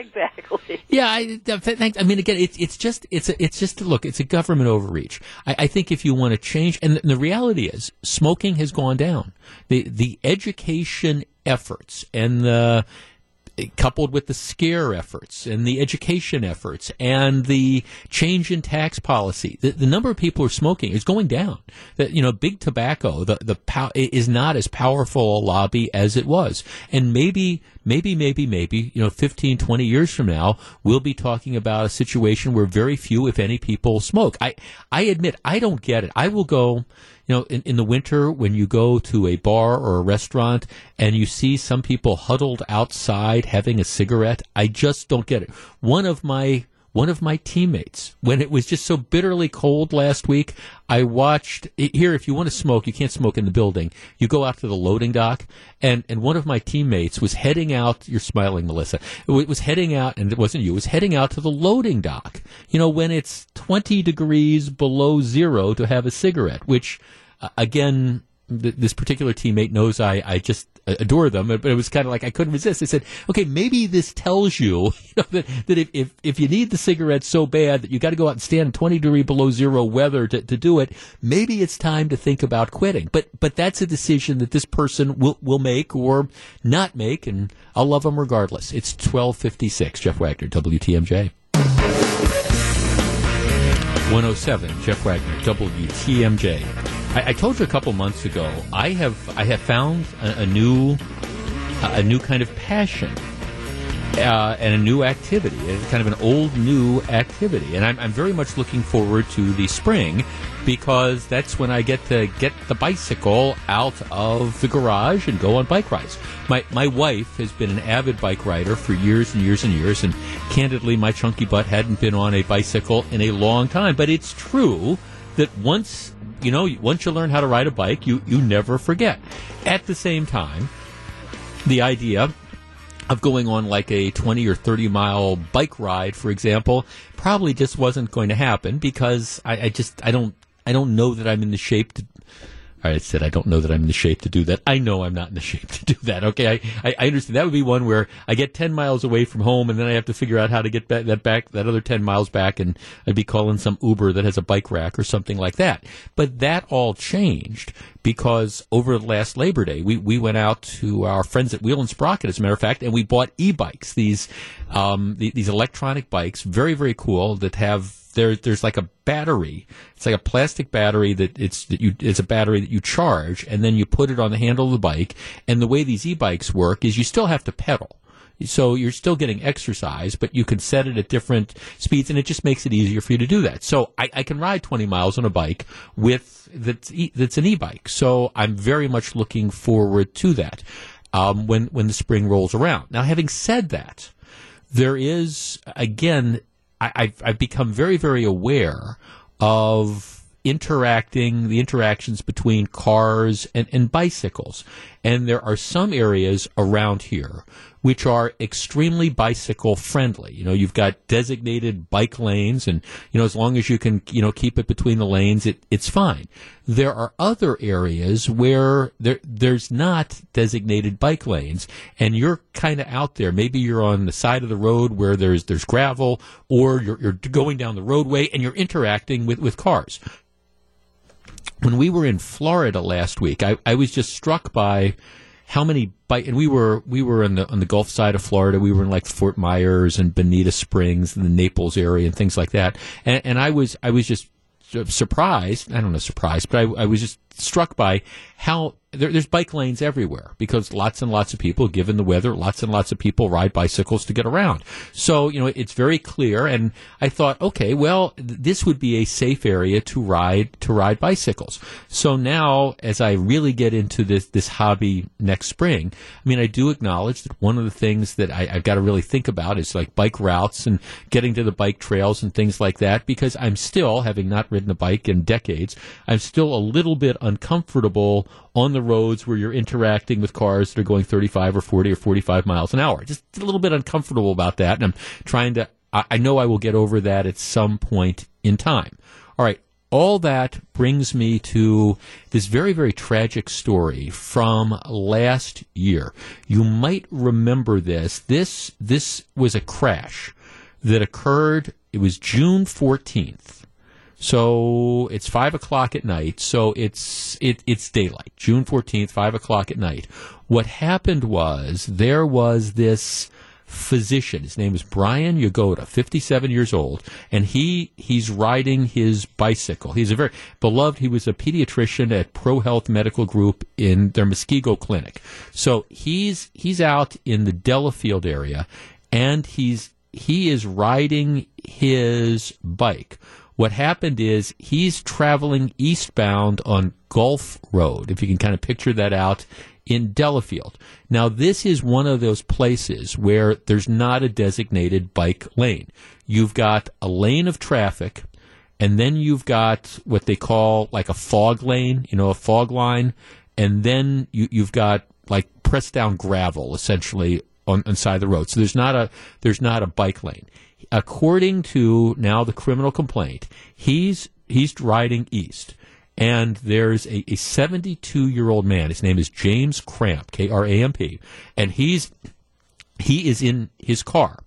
Exactly, yeah, I, thanks. I mean, again, it's it's just it's a, it's just look, it's a government overreach. I, I think if you want to change, and the, the reality is, smoking has gone down. The the education efforts and the coupled with the scare efforts and the education efforts and the change in tax policy, the, the number of people who are smoking is going down. That you know, big tobacco, the the pow- is not as powerful a lobby as it was, and maybe, maybe, maybe, maybe, you know, 15, 20 years from now, we'll be talking about a situation where very few, if any, people smoke. I I admit I don't get it. I will go you know, in, in the winter when you go to a bar or a restaurant and you see some people huddled outside having a cigarette, I just don't get it. One of my one of my teammates, when it was just so bitterly cold last week, I watched here. If you want to smoke, you can't smoke in the building. You go out to the loading dock, and and one of my teammates was heading out. You're smiling, Melissa. It was heading out, and it wasn't you. It was heading out to the loading dock. You know, when it's 20 degrees below zero to have a cigarette, which uh, again, th- this particular teammate knows I, I just adore them, but it was kind of like I couldn't resist. I said, okay, maybe this tells you, you know, that, that if, if, if you need the cigarette so bad that you got to go out and stand in 20 degree below zero weather to, to do it, maybe it's time to think about quitting. But, but that's a decision that this person will, will make or not make, and I'll love them regardless. It's 1256. Jeff Wagner, WTMJ. 107, Jeff Wagner, WTMJ. I, I told you a couple months ago, I have I have found a, a new a new kind of passion uh, and a new activity, It's kind of an old new activity, and I'm, I'm very much looking forward to the spring because that's when I get to get the bicycle out of the garage and go on bike rides. My my wife has been an avid bike rider for years and years and years, and candidly, my chunky butt hadn't been on a bicycle in a long time. But it's true that once you know, once you learn how to ride a bike, you you never forget. At the same time, the idea of going on like a 20 or 30 mile bike ride, for example, probably just wasn't going to happen because I, I just I don't I don't know that I'm in the shape to. All right, I said I don't know that I'm in the shape to do that. I know I'm not in the shape to do that. Okay, I, I, understand that would be one where I get ten miles away from home, and then I have to figure out how to get back, that back that other ten miles back, and I'd be calling some Uber that has a bike rack or something like that. But that all changed because over the last Labor Day, we, we went out to our friends at Wheel and Sprocket, as a matter of fact, and we bought e-bikes, these um, these electronic bikes, very very cool that have there, there's like a battery. It's like a plastic battery that it's that you it's a battery that you charge and then you put it on the handle of the bike. And the way these e-bikes work is you still have to pedal. So you're still getting exercise, but you can set it at different speeds, and it just makes it easier for you to do that. So I, I can ride 20 miles on a bike with that's e, that's an e-bike. So I'm very much looking forward to that um, when when the spring rolls around. Now, having said that, there is again I, I've, I've become very, very aware of interacting, the interactions between cars and, and bicycles. And there are some areas around here which are extremely bicycle friendly. You know, you've got designated bike lanes and, you know, as long as you can, you know, keep it between the lanes, it, it's fine. There are other areas where there, there's not designated bike lanes and you're kind of out there. Maybe you're on the side of the road where there's, there's gravel or you're, you're going down the roadway and you're interacting with, with cars when we were in Florida last week, I, I was just struck by how many bike and we were we were on the on the Gulf side of Florida. We were in like Fort Myers and Bonita Springs and the Naples area and things like that. And, and I was I was just surprised. I don't know surprised, but I, I was just struck by how there, there's bike lanes everywhere because lots and lots of people, given the weather, lots and lots of people ride bicycles to get around. So, you know, it's very clear. And I thought, okay, well, this would be a safe area to ride, to ride bicycles. So now, as I really get into this, this hobby next spring, I mean, I do acknowledge that one of the things that I, I've got to really think about is like bike routes and getting to the bike trails and things like that because I'm still, having not ridden a bike in decades, I'm still a little bit uncomfortable on the roads where you're interacting with cars that are going 35 or 40 or 45 miles an hour. Just a little bit uncomfortable about that. And I'm trying to, I know I will get over that at some point in time. All right. All that brings me to this very, very tragic story from last year. You might remember this. This, this was a crash that occurred. It was June 14th so it's five o'clock at night. So it's it, it's daylight, June fourteenth, five o'clock at night. What happened was there was this physician. His name is Brian Yagoda, 57 years old, and he he's riding his bicycle. He's a very beloved. He was a pediatrician at ProHealth Medical Group in their Muskego clinic. So he's he's out in the Delafield area, and he's he is riding his bike what happened is he's traveling eastbound on Golf Road, if you can kind of picture that out in Delafield. Now, this is one of those places where there's not a designated bike lane. You've got a lane of traffic, and then you've got what they call like a fog lane, you know, a fog line, and then you, you've got like pressed down gravel essentially on, on side of the road. So there's not a there's not a bike lane according to now the criminal complaint, he's he's riding east. And there's a, a 72 year old man. His name is James Kramp, K R A M P, and he's he is in his car.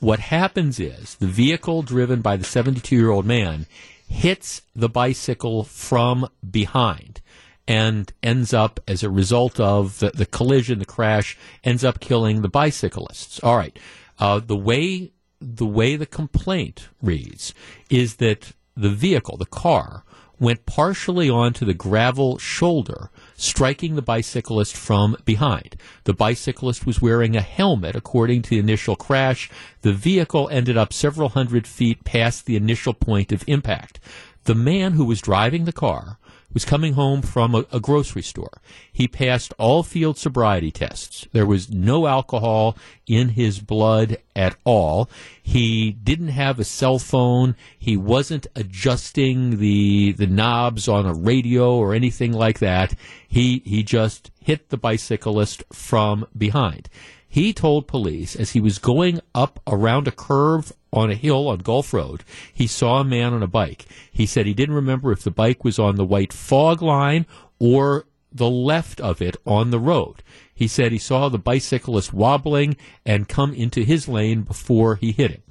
What happens is the vehicle driven by the 72 year old man hits the bicycle from behind and ends up, as a result of the, the collision, the crash, ends up killing the bicyclists. All right. Uh, the way the way the complaint reads is that the vehicle, the car, went partially onto the gravel shoulder, striking the bicyclist from behind. The bicyclist was wearing a helmet, according to the initial crash. The vehicle ended up several hundred feet past the initial point of impact. The man who was driving the car was coming home from a, a, grocery store. He passed all field sobriety tests. There was no alcohol in his blood at all. He didn't have a cell phone. He wasn't adjusting the the knobs on a radio or anything like that. He he just hit the bicyclist from behind. He told police as he was going up around a curve on a hill on Golf Road, he saw a man on a bike. He said he didn't remember if the bike was on the white fog line or the left of it on the road. He said he saw the bicyclist wobbling and come into his lane before he hit him.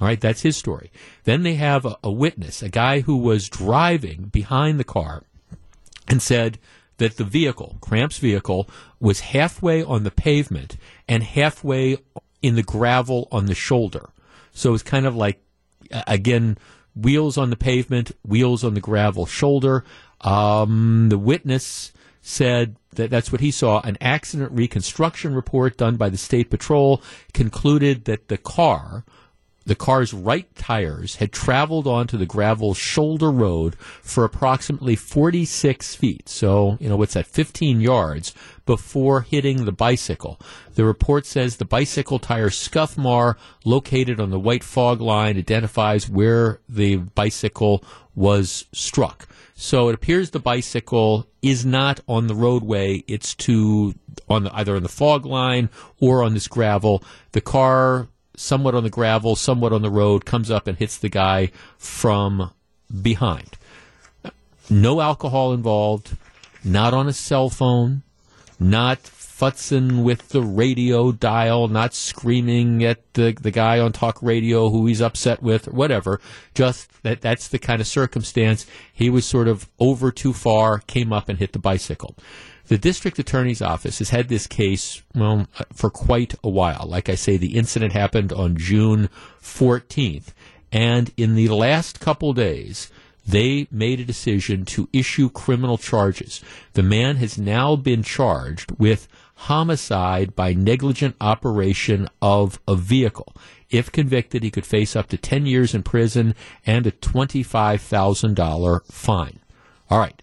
All right, that's his story. Then they have a, a witness, a guy who was driving behind the car and said that the vehicle, Kramp's vehicle, was halfway on the pavement and halfway in the gravel on the shoulder. So it's kind of like, again, wheels on the pavement, wheels on the gravel shoulder. Um, the witness said that that's what he saw. An accident reconstruction report done by the state patrol concluded that the car the car's right tires had traveled onto the gravel shoulder road for approximately 46 feet. So, you know, what's that, 15 yards before hitting the bicycle. The report says the bicycle tire scuff mar located on the white fog line identifies where the bicycle was struck. So it appears the bicycle is not on the roadway. It's to on the, either on the fog line or on this gravel. The car somewhat on the gravel, somewhat on the road, comes up and hits the guy from behind. No alcohol involved, not on a cell phone, not futzing with the radio dial, not screaming at the, the guy on talk radio who he's upset with, or whatever. Just that that's the kind of circumstance. He was sort of over too far, came up and hit the bicycle. The district attorney's office has had this case, well, for quite a while. Like I say, the incident happened on June 14th. And in the last couple days, they made a decision to issue criminal charges. The man has now been charged with homicide by negligent operation of a vehicle. If convicted, he could face up to 10 years in prison and a $25,000 fine. All right.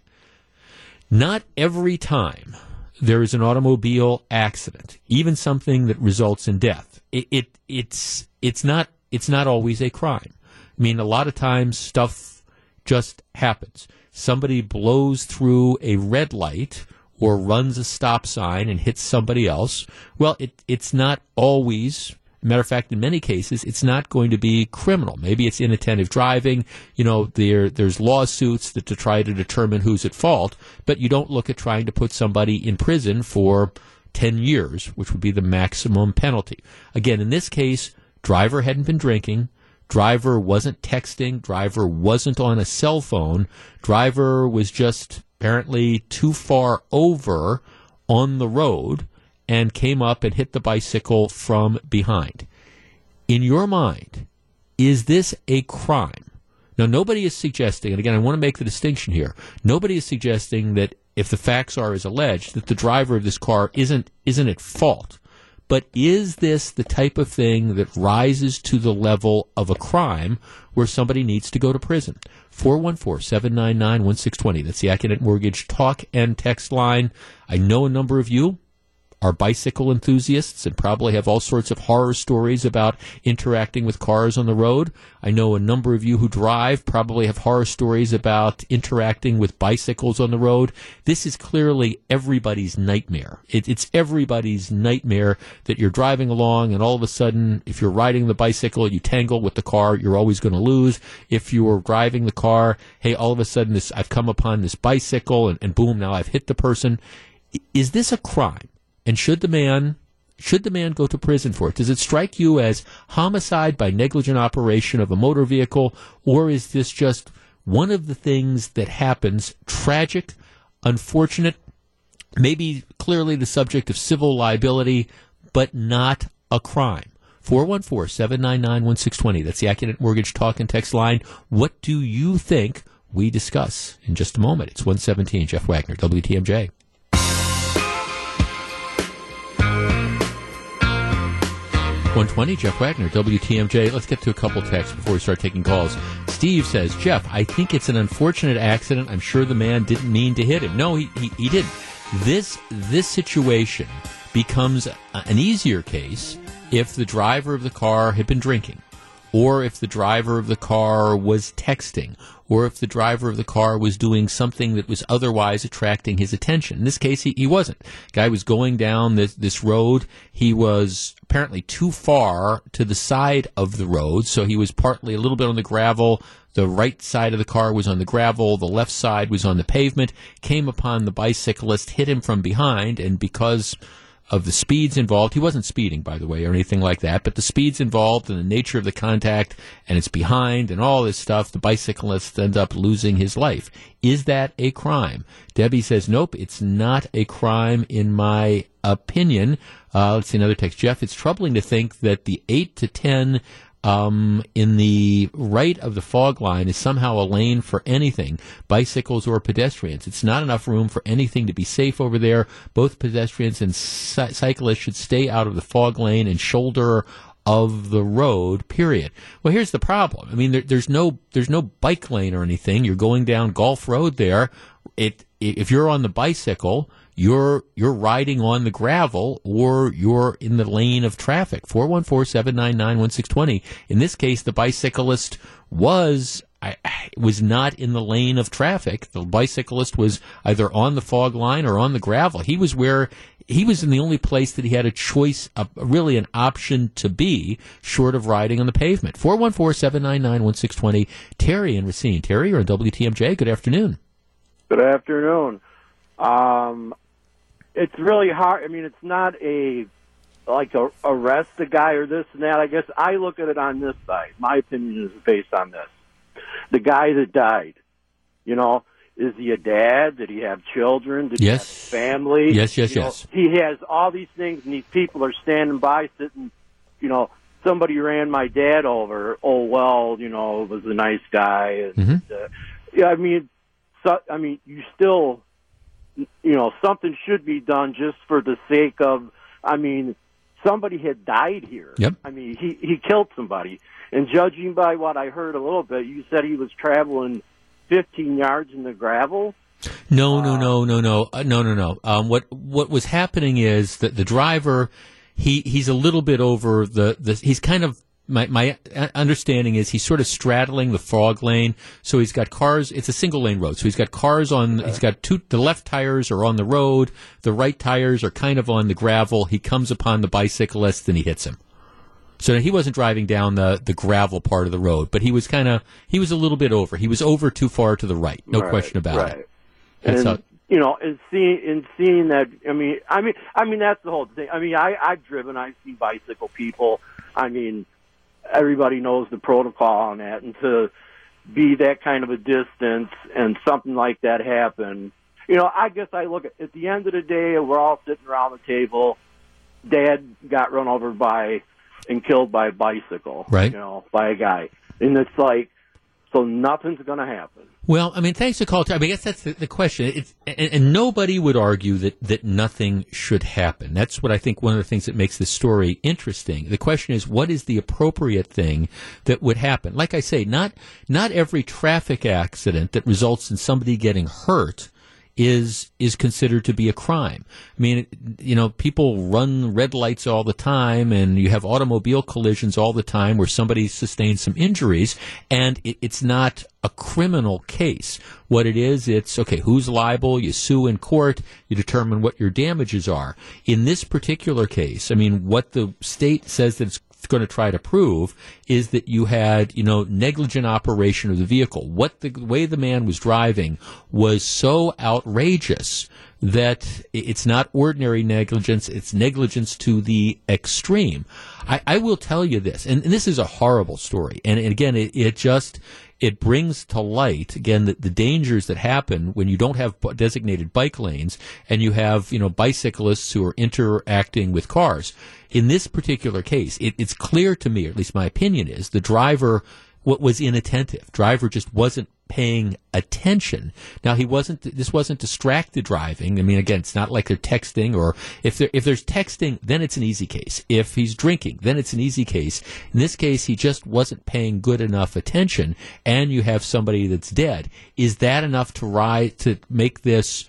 Not every time there is an automobile accident, even something that results in death, it, it it's it's not it's not always a crime. I mean, a lot of times stuff just happens. Somebody blows through a red light or runs a stop sign and hits somebody else. Well, it, it's not always Matter of fact, in many cases, it's not going to be criminal. Maybe it's inattentive driving. You know, there there's lawsuits that to try to determine who's at fault, but you don't look at trying to put somebody in prison for ten years, which would be the maximum penalty. Again, in this case, driver hadn't been drinking. Driver wasn't texting. Driver wasn't on a cell phone. Driver was just apparently too far over on the road and came up and hit the bicycle from behind. In your mind, is this a crime? Now, nobody is suggesting, and again, I want to make the distinction here. Nobody is suggesting that if the facts are as alleged, that the driver of this car isn't isn't at fault. But is this the type of thing that rises to the level of a crime where somebody needs to go to prison? 414 799 1620. That's the Accunet Mortgage talk and text line. I know a number of you are bicycle enthusiasts and probably have all sorts of horror stories about interacting with cars on the road. I know a number of you who drive probably have horror stories about interacting with bicycles on the road. This is clearly everybody's nightmare. It, it's everybody's nightmare that you're driving along and all of a sudden, if you're riding the bicycle, you tangle with the car, you're always going to lose. If you're driving the car, hey, all of a sudden this, I've come upon this bicycle and, and boom, now I've hit the person. Is this a crime? And should the man should the man go to prison for it? Does it strike you as homicide by negligent operation of a motor vehicle, or is this just one of the things that happens, tragic, unfortunate, maybe clearly the subject of civil liability, but not a crime? 414 799 1620. That's the Accunet Mortgage Talk and Text line. What do you think we discuss in just a moment? It's 117. Jeff Wagner, WTMJ. 120, Jeff Wagner, WTMJ. Let's get to a couple texts before we start taking calls. Steve says, Jeff, I think it's an unfortunate accident. I'm sure the man didn't mean to hit him. No, he, he, he didn't. This, this situation becomes an easier case if the driver of the car had been drinking, or if the driver of the car was texting, or if the driver of the car was doing something that was otherwise attracting his attention. In this case, he, he wasn't. Guy was going down this, this road. He was apparently too far to the side of the road, so he was partly a little bit on the gravel. The right side of the car was on the gravel. The left side was on the pavement. Came upon the bicyclist, hit him from behind, and because of the speeds involved. He wasn't speeding, by the way, or anything like that, but the speeds involved and the nature of the contact and it's behind and all this stuff, the bicyclist ends up losing his life. Is that a crime? Debbie says, nope, it's not a crime in my opinion. Uh, let's see another text. Jeff, it's troubling to think that the 8 to 10 um, in the right of the fog line is somehow a lane for anything, bicycles or pedestrians. It's not enough room for anything to be safe over there. Both pedestrians and cy- cyclists should stay out of the fog lane and shoulder of the road. Period. Well, here's the problem. I mean, there, there's no there's no bike lane or anything. You're going down Golf Road there. It if you're on the bicycle you're you're riding on the gravel or you're in the lane of traffic. 414-799-1620. In this case, the bicyclist was I, was not in the lane of traffic. The bicyclist was either on the fog line or on the gravel. He was where he was in the only place that he had a choice, a, really an option to be, short of riding on the pavement. 414-799-1620. Terry and Racine. Terry, you're on WTMJ. Good afternoon. Good afternoon. Um, it's really hard. I mean, it's not a like a arrest the guy or this and that. I guess I look at it on this side. My opinion is based on this. The guy that died, you know, is he a dad? Did he have children? Did yes. he have family? Yes, yes, you yes. Know, he has all these things, and these people are standing by, sitting. You know, somebody ran my dad over. Oh well, you know, was a nice guy. And, mm-hmm. uh, yeah, I mean, so I mean, you still you know, something should be done just for the sake of, I mean, somebody had died here. Yep. I mean, he, he killed somebody. And judging by what I heard a little bit, you said he was traveling 15 yards in the gravel. No, no, no, no, no, uh, no, no, no. Um, what what was happening is that the driver, he he's a little bit over the the. He's kind of my my understanding is he's sort of straddling the fog lane. So he's got cars. It's a single lane road. So he's got cars on. He's got two. The left tires are on the road. The right tires are kind of on the gravel. He comes upon the bicyclist and he hits him. So he wasn't driving down the, the gravel part of the road, but he was kind of he was a little bit over. He was over too far to the right, no right, question about right. it. And, how, you know, and seeing and seeing that, I mean, I mean, I mean that's the whole thing. I mean, I I've driven, I've seen bicycle people. I mean, everybody knows the protocol on that, and to be that kind of a distance and something like that happen, you know, I guess I look at at the end of the day, we're all sitting around the table. Dad got run over by and killed by a bicycle, right? You know, by a guy, and it's like, so nothing's going to happen. Well, I mean, thanks for calling. I mean, I guess that's the, the question. And, and, nobody would argue that, that nothing should happen. That's what I think one of the things that makes this story interesting. The question is, what is the appropriate thing that would happen? Like I say, not not every traffic accident that results in somebody getting hurt is is considered to be a crime. I mean, you know, people run red lights all the time, and you have automobile collisions all the time where somebody sustains some injuries, and it, it's not a criminal case. What it is, it's okay. Who's liable? You sue in court. You determine what your damages are. In this particular case, I mean, what the state says that it's going to try to prove is that you had, you know, negligent operation of the vehicle. What the way the man was driving was so outrageous that it's not ordinary negligence, it's negligence to the extreme. I, I will tell you this, and, and, this is a horrible story. And, and again, it, it, just it brings to light again the, the, dangers that happen when you don't have designated bike lanes and you have you know bicyclists who are interacting with cars. In this particular case, it, it's clear to me, or at least my opinion is, the driver what was inattentive. Driver just wasn't paying attention. Now he wasn't. This wasn't distracted driving. I mean, again, it's not like they're texting, or if there if there's texting, then it's an easy case. If he's drinking, then it's an easy case. In this case, he just wasn't paying good enough attention, and you have somebody that's dead. Is that enough to rise to make this?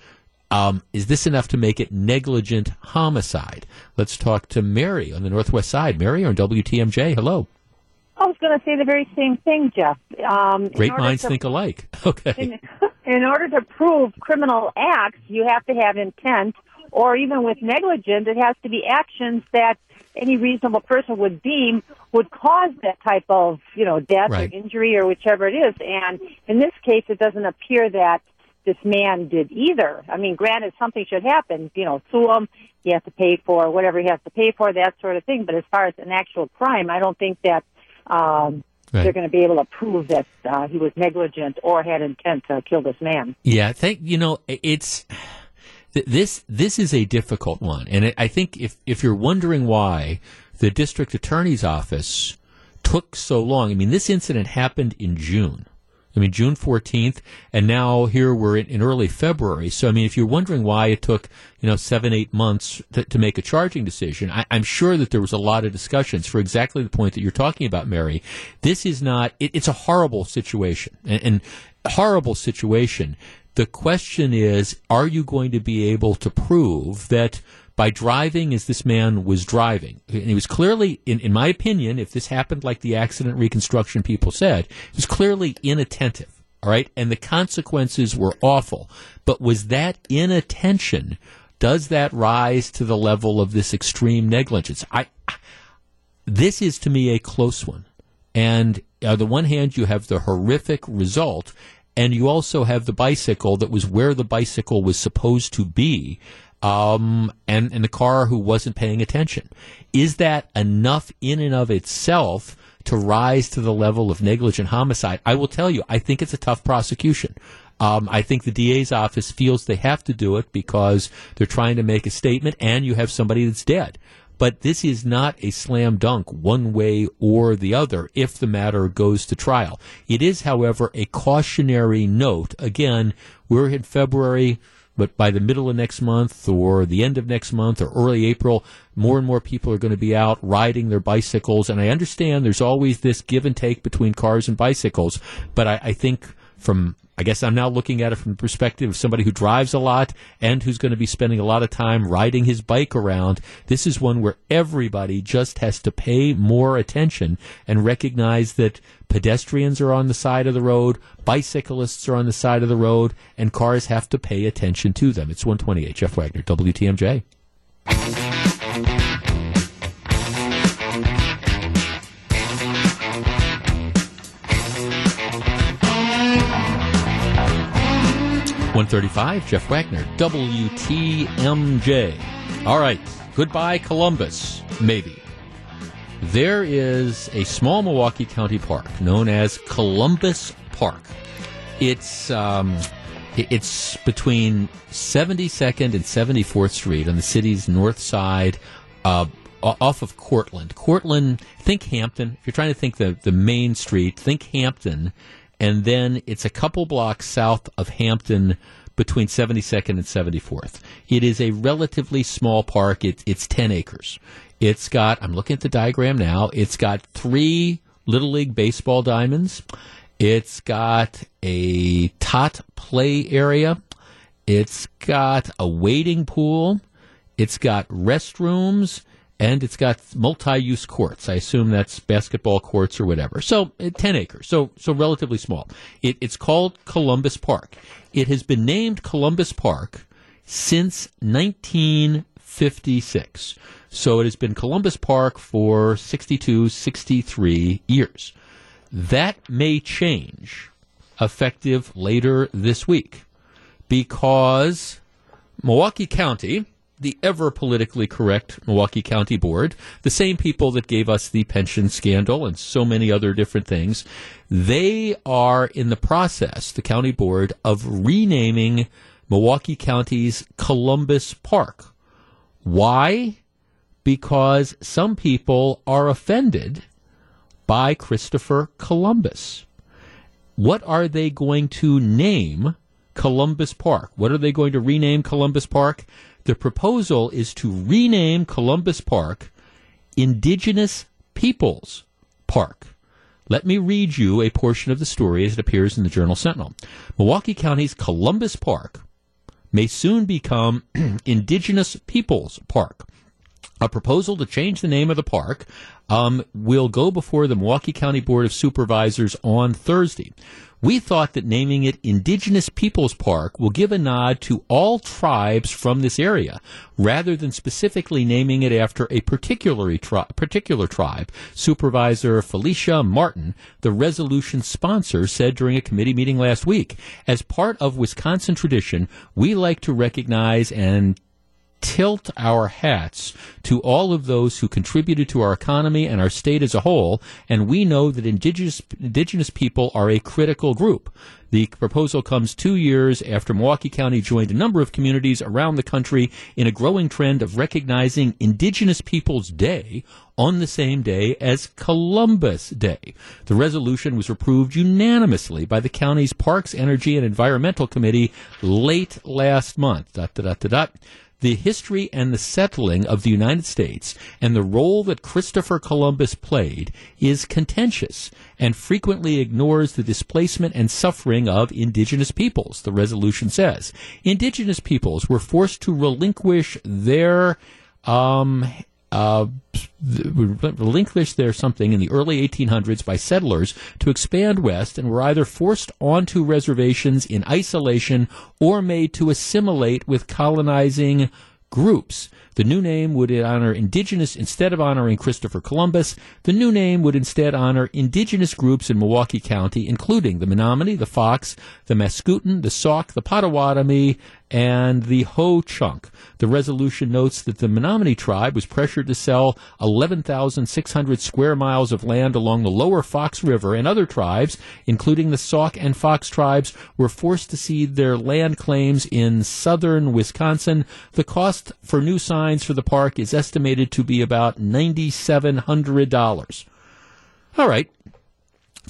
Um, is this enough to make it negligent homicide? Let's talk to Mary on the northwest side. Mary on WTMJ. Hello. I was going to say the very same thing, Jeff. Um, Great minds to, think alike. Okay. In, in, order to prove criminal acts, you have to have intent, or even with negligence, it has to be actions that any reasonable person would deem would cause that type of, you know, death right. or injury or whichever it is. And in this case, it doesn't appear that this man did either. I mean, granted, something should happen. You know, sue him. He has to pay for whatever he has to pay for, that sort of thing. But as far as an actual crime, I don't think that um, right. they're going to be able to prove that uh, he was negligent or had intent to kill this man. Yeah, think you know it's this this is a difficult one, and I think if if you're wondering why the district attorney's office took so long, I mean, this incident happened in June. I mean, June 14th, and now here we're in, in, early February. So, I mean, if you're wondering why it took, you know, seven, eight months to, to make a charging decision, I, am sure that there was a lot of discussions for exactly the point that you're talking about, Mary. This is not, it, it's a horrible situation, and, and horrible situation. The question is, are you going to be able to prove that by driving as this man was driving. And he was clearly, in, in my opinion, if this happened like the accident reconstruction people said, he was clearly inattentive. All right. And the consequences were awful. But was that inattention? Does that rise to the level of this extreme negligence? I, this is to me a close one. And on the one hand, you have the horrific result, and you also have the bicycle that was where the bicycle was supposed to be um, and, and the car who wasn't paying attention. Is that enough in and of itself to rise to the level of negligent homicide? I will tell you, I think it's a tough prosecution. Um, I think the DA's office feels they have to do it because they're trying to make a statement and you have somebody that's dead. But this is not a slam dunk one way or the other if the matter goes to trial. It is, however, a cautionary note. Again, we're in February but by the middle of next month or the end of next month or early April, more and more people are going to be out riding their bicycles. And I understand there's always this give and take between cars and bicycles, but I, I think from I guess I'm now looking at it from the perspective of somebody who drives a lot and who's going to be spending a lot of time riding his bike around. This is one where everybody just has to pay more attention and recognize that pedestrians are on the side of the road, bicyclists are on the side of the road, and cars have to pay attention to them. It's 128. Jeff Wagner, WTMJ. 135, Jeff Wagner, WTMJ. All right, goodbye, Columbus, maybe. There is a small Milwaukee County park known as Columbus Park. It's um, it's between 72nd and 74th Street on the city's north side, uh, off of Cortlandt. Cortlandt, think Hampton. If you're trying to think the, the main street, think Hampton and then it's a couple blocks south of Hampton between 72nd and 74th. It is a relatively small park. It, it's 10 acres. It's got, I'm looking at the diagram now, it's got three Little League baseball diamonds. It's got a tot play area. It's got a wading pool. It's got restrooms and it's got multi-use courts. I assume that's basketball courts or whatever. So uh, 10 acres. So so relatively small. It, it's called Columbus Park. It has been named Columbus Park since 1956. So it has been Columbus Park for 62, 63 years. That may change effective later this week because Milwaukee County, the ever politically correct Milwaukee County Board, the same people that gave us the pension scandal and so many other different things, they are in the process, the county board, of renaming Milwaukee County's Columbus Park. Why? Because some people are offended by Christopher Columbus. What are they going to name Columbus Park? What are they going to rename Columbus Park? The proposal is to rename Columbus Park Indigenous Peoples Park. Let me read you a portion of the story as it appears in the Journal Sentinel. Milwaukee County's Columbus Park may soon become Indigenous Peoples Park. A proposal to change the name of the park um, will go before the Milwaukee County Board of Supervisors on Thursday. We thought that naming it Indigenous Peoples Park will give a nod to all tribes from this area, rather than specifically naming it after a particular, tri- particular tribe. Supervisor Felicia Martin, the resolution sponsor, said during a committee meeting last week, as part of Wisconsin tradition, we like to recognize and tilt our hats to all of those who contributed to our economy and our state as a whole, and we know that indigenous, indigenous people are a critical group. The proposal comes two years after Milwaukee County joined a number of communities around the country in a growing trend of recognizing Indigenous Peoples Day on the same day as Columbus Day. The resolution was approved unanimously by the county's Parks, Energy, and Environmental Committee late last month. Dot, dot, dot, the history and the settling of the United States and the role that Christopher Columbus played is contentious and frequently ignores the displacement and suffering of indigenous peoples, the resolution says. Indigenous peoples were forced to relinquish their um, uh, relinquished their something in the early 1800s by settlers to expand west and were either forced onto reservations in isolation or made to assimilate with colonizing groups. The new name would honor indigenous, instead of honoring Christopher Columbus, the new name would instead honor indigenous groups in Milwaukee County, including the Menominee, the Fox, the Mascouten, the Sauk, the Potawatomi, and the Ho Chunk. The resolution notes that the Menominee tribe was pressured to sell 11,600 square miles of land along the lower Fox River, and other tribes, including the Sauk and Fox tribes, were forced to cede their land claims in southern Wisconsin. The cost for new signs for the park is estimated to be about $9,700. All right.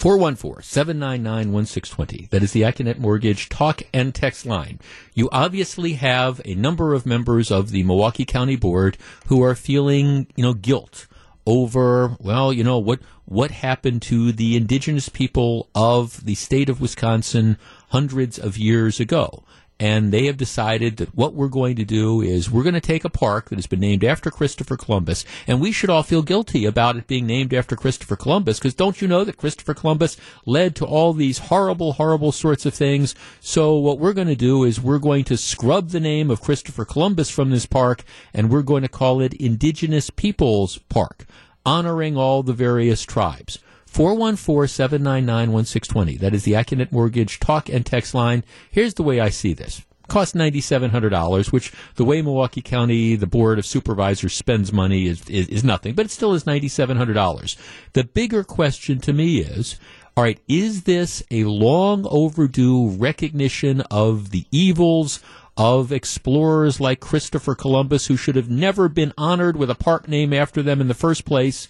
414-799-1620. That is the Accunet Mortgage talk and text line. You obviously have a number of members of the Milwaukee County Board who are feeling, you know, guilt over, well, you know, what, what happened to the indigenous people of the state of Wisconsin hundreds of years ago and they have decided that what we're going to do is we're going to take a park that has been named after Christopher Columbus, and we should all feel guilty about it being named after Christopher Columbus, because don't you know that Christopher Columbus led to all these horrible, horrible sorts of things? So what we're going to do is we're going to scrub the name of Christopher Columbus from this park, and we're going to call it Indigenous Peoples Park, honoring all the various tribes. 414-799-1620. That is the Accunet Mortgage talk and text line. Here's the way I see this. Cost $9,700, which the way Milwaukee County, the Board of Supervisors spends money is, is, is nothing, but it still is $9,700. The bigger question to me is, all right, is this a long overdue recognition of the evils of explorers like Christopher Columbus who should have never been honored with a park name after them in the first place?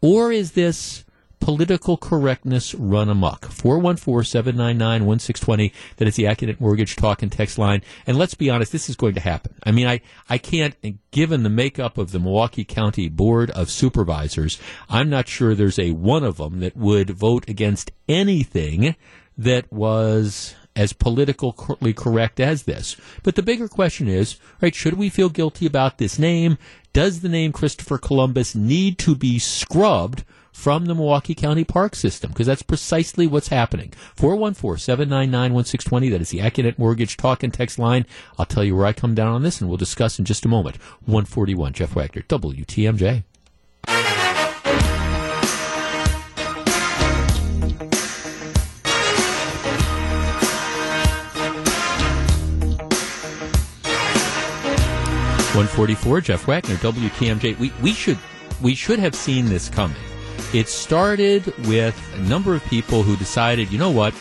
Or is this political correctness run amok. 414-799-1620. That is the Accunet Mortgage talk and text line. And let's be honest, this is going to happen. I mean, I, I can't, given the makeup of the Milwaukee County Board of Supervisors, I'm not sure there's a one of them that would vote against anything that was as politically correct as this. But the bigger question is, right, should we feel guilty about this name? Does the name Christopher Columbus need to be scrubbed from the Milwaukee County Park System because that's precisely what's happening. 414-799-1620. That is the Accunet Mortgage talk and text line. I'll tell you where I come down on this and we'll discuss in just a moment. 141 Jeff Wagner, WTMJ. 144, Jeff Wagner, WTMJ. We, we should we should have seen this coming. It started with a number of people who decided, you know what,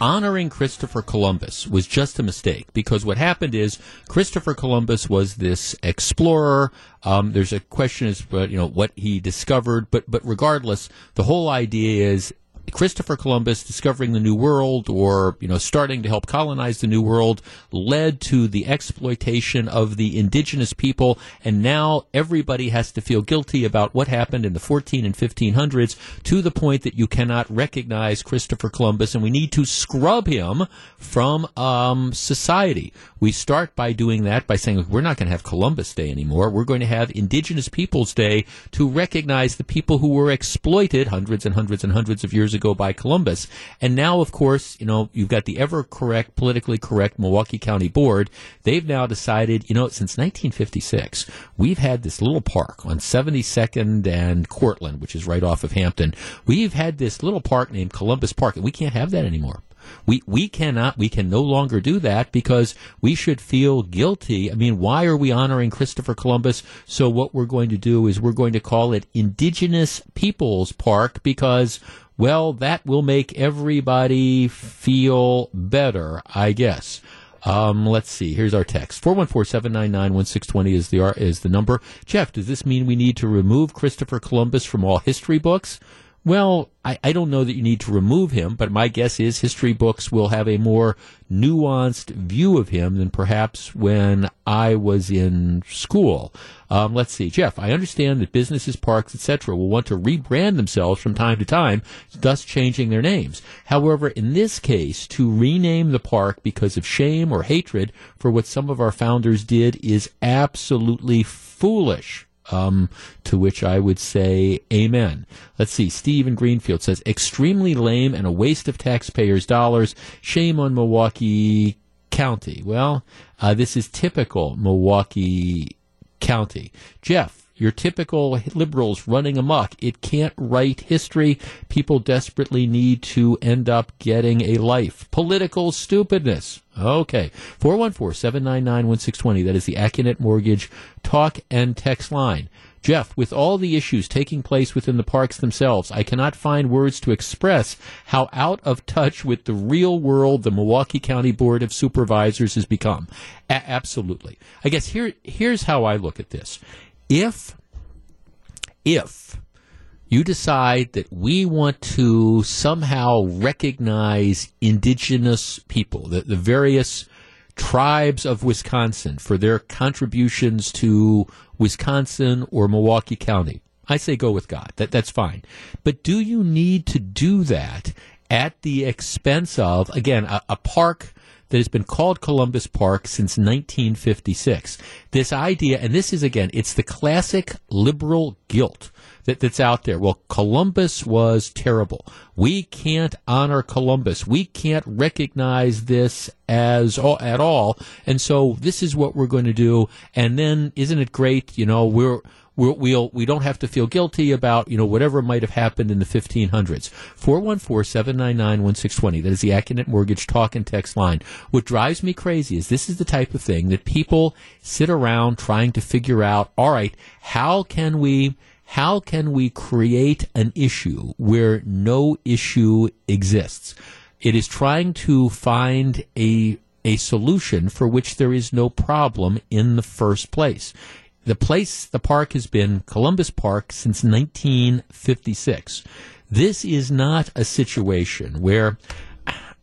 honoring Christopher Columbus was just a mistake because what happened is Christopher Columbus was this explorer. Um, there's a question as to you know what he discovered, but but regardless, the whole idea is Christopher Columbus discovering the New World or, you know, starting to help colonize the New World led to the exploitation of the indigenous people. And now everybody has to feel guilty about what happened in the 14 and 1500s to the point that you cannot recognize Christopher Columbus and we need to scrub him from um, society. We start by doing that by saying we're not going to have Columbus Day anymore. We're going to have Indigenous Peoples Day to recognize the people who were exploited hundreds and hundreds and hundreds of years ago by Columbus. And now, of course, you know, you've got the ever correct, politically correct Milwaukee County Board. They've now decided, you know, since 1956, we've had this little park on 72nd and Cortland, which is right off of Hampton. We've had this little park named Columbus Park, and we can't have that anymore. We we cannot we can no longer do that because we should feel guilty. I mean, why are we honoring Christopher Columbus? So what we're going to do is we're going to call it Indigenous Peoples Park because well, that will make everybody feel better, I guess. Um, let's see. Here's our text. 414-799-1620 is the, is the number. Jeff, does this mean we need to remove Christopher Columbus from all history books? Well, I, I, don't know that you need to remove him, but my guess is history books will have a more nuanced view of him than perhaps when I was in school. Um, let's see, Jeff. I understand that businesses, parks, etc., will want to rebrand themselves from time to time, thus changing their names. However, in this case, to rename the park because of shame or hatred for what some of our founders did is absolutely foolish. Um, to which I would say amen. Let's see. Steve in Greenfield says, extremely lame and a waste of taxpayers' dollars. Shame on Milwaukee County. Well, uh, this is typical Milwaukee County. Jeff, your typical liberals running amok. It can't write history. People desperately need to end up getting a life. Political stupidness. Okay. 414-799-1620. That is the Accunet Mortgage talk and text line. Jeff, with all the issues taking place within the parks themselves, I cannot find words to express how out of touch with the real world the Milwaukee County Board of Supervisors has become. A- absolutely. I guess here here's how I look at this. If if you decide that we want to somehow recognize indigenous people, the, the various tribes of Wisconsin for their contributions to Wisconsin or Milwaukee County. I say go with God. That that's fine. But do you need to do that at the expense of again a, a park that has been called Columbus Park since 1956. This idea, and this is again, it's the classic liberal guilt that, that's out there. Well, Columbus was terrible. We can't honor Columbus. We can't recognize this as at all. And so this is what we're going to do. And then isn't it great? You know, we're, we'll, we'll, we don't have to feel guilty about, you know, whatever might have happened in the 1500s. 414-799-1620. That is the Accunet Mortgage talk and text line. What drives me crazy is this is the type of thing that people sit around trying to figure out, all right, how can we, how can we create an issue where no issue exists? It is trying to find a a solution for which there is no problem in the first place the place, the park has been Columbus Park since 1956. This is not a situation where,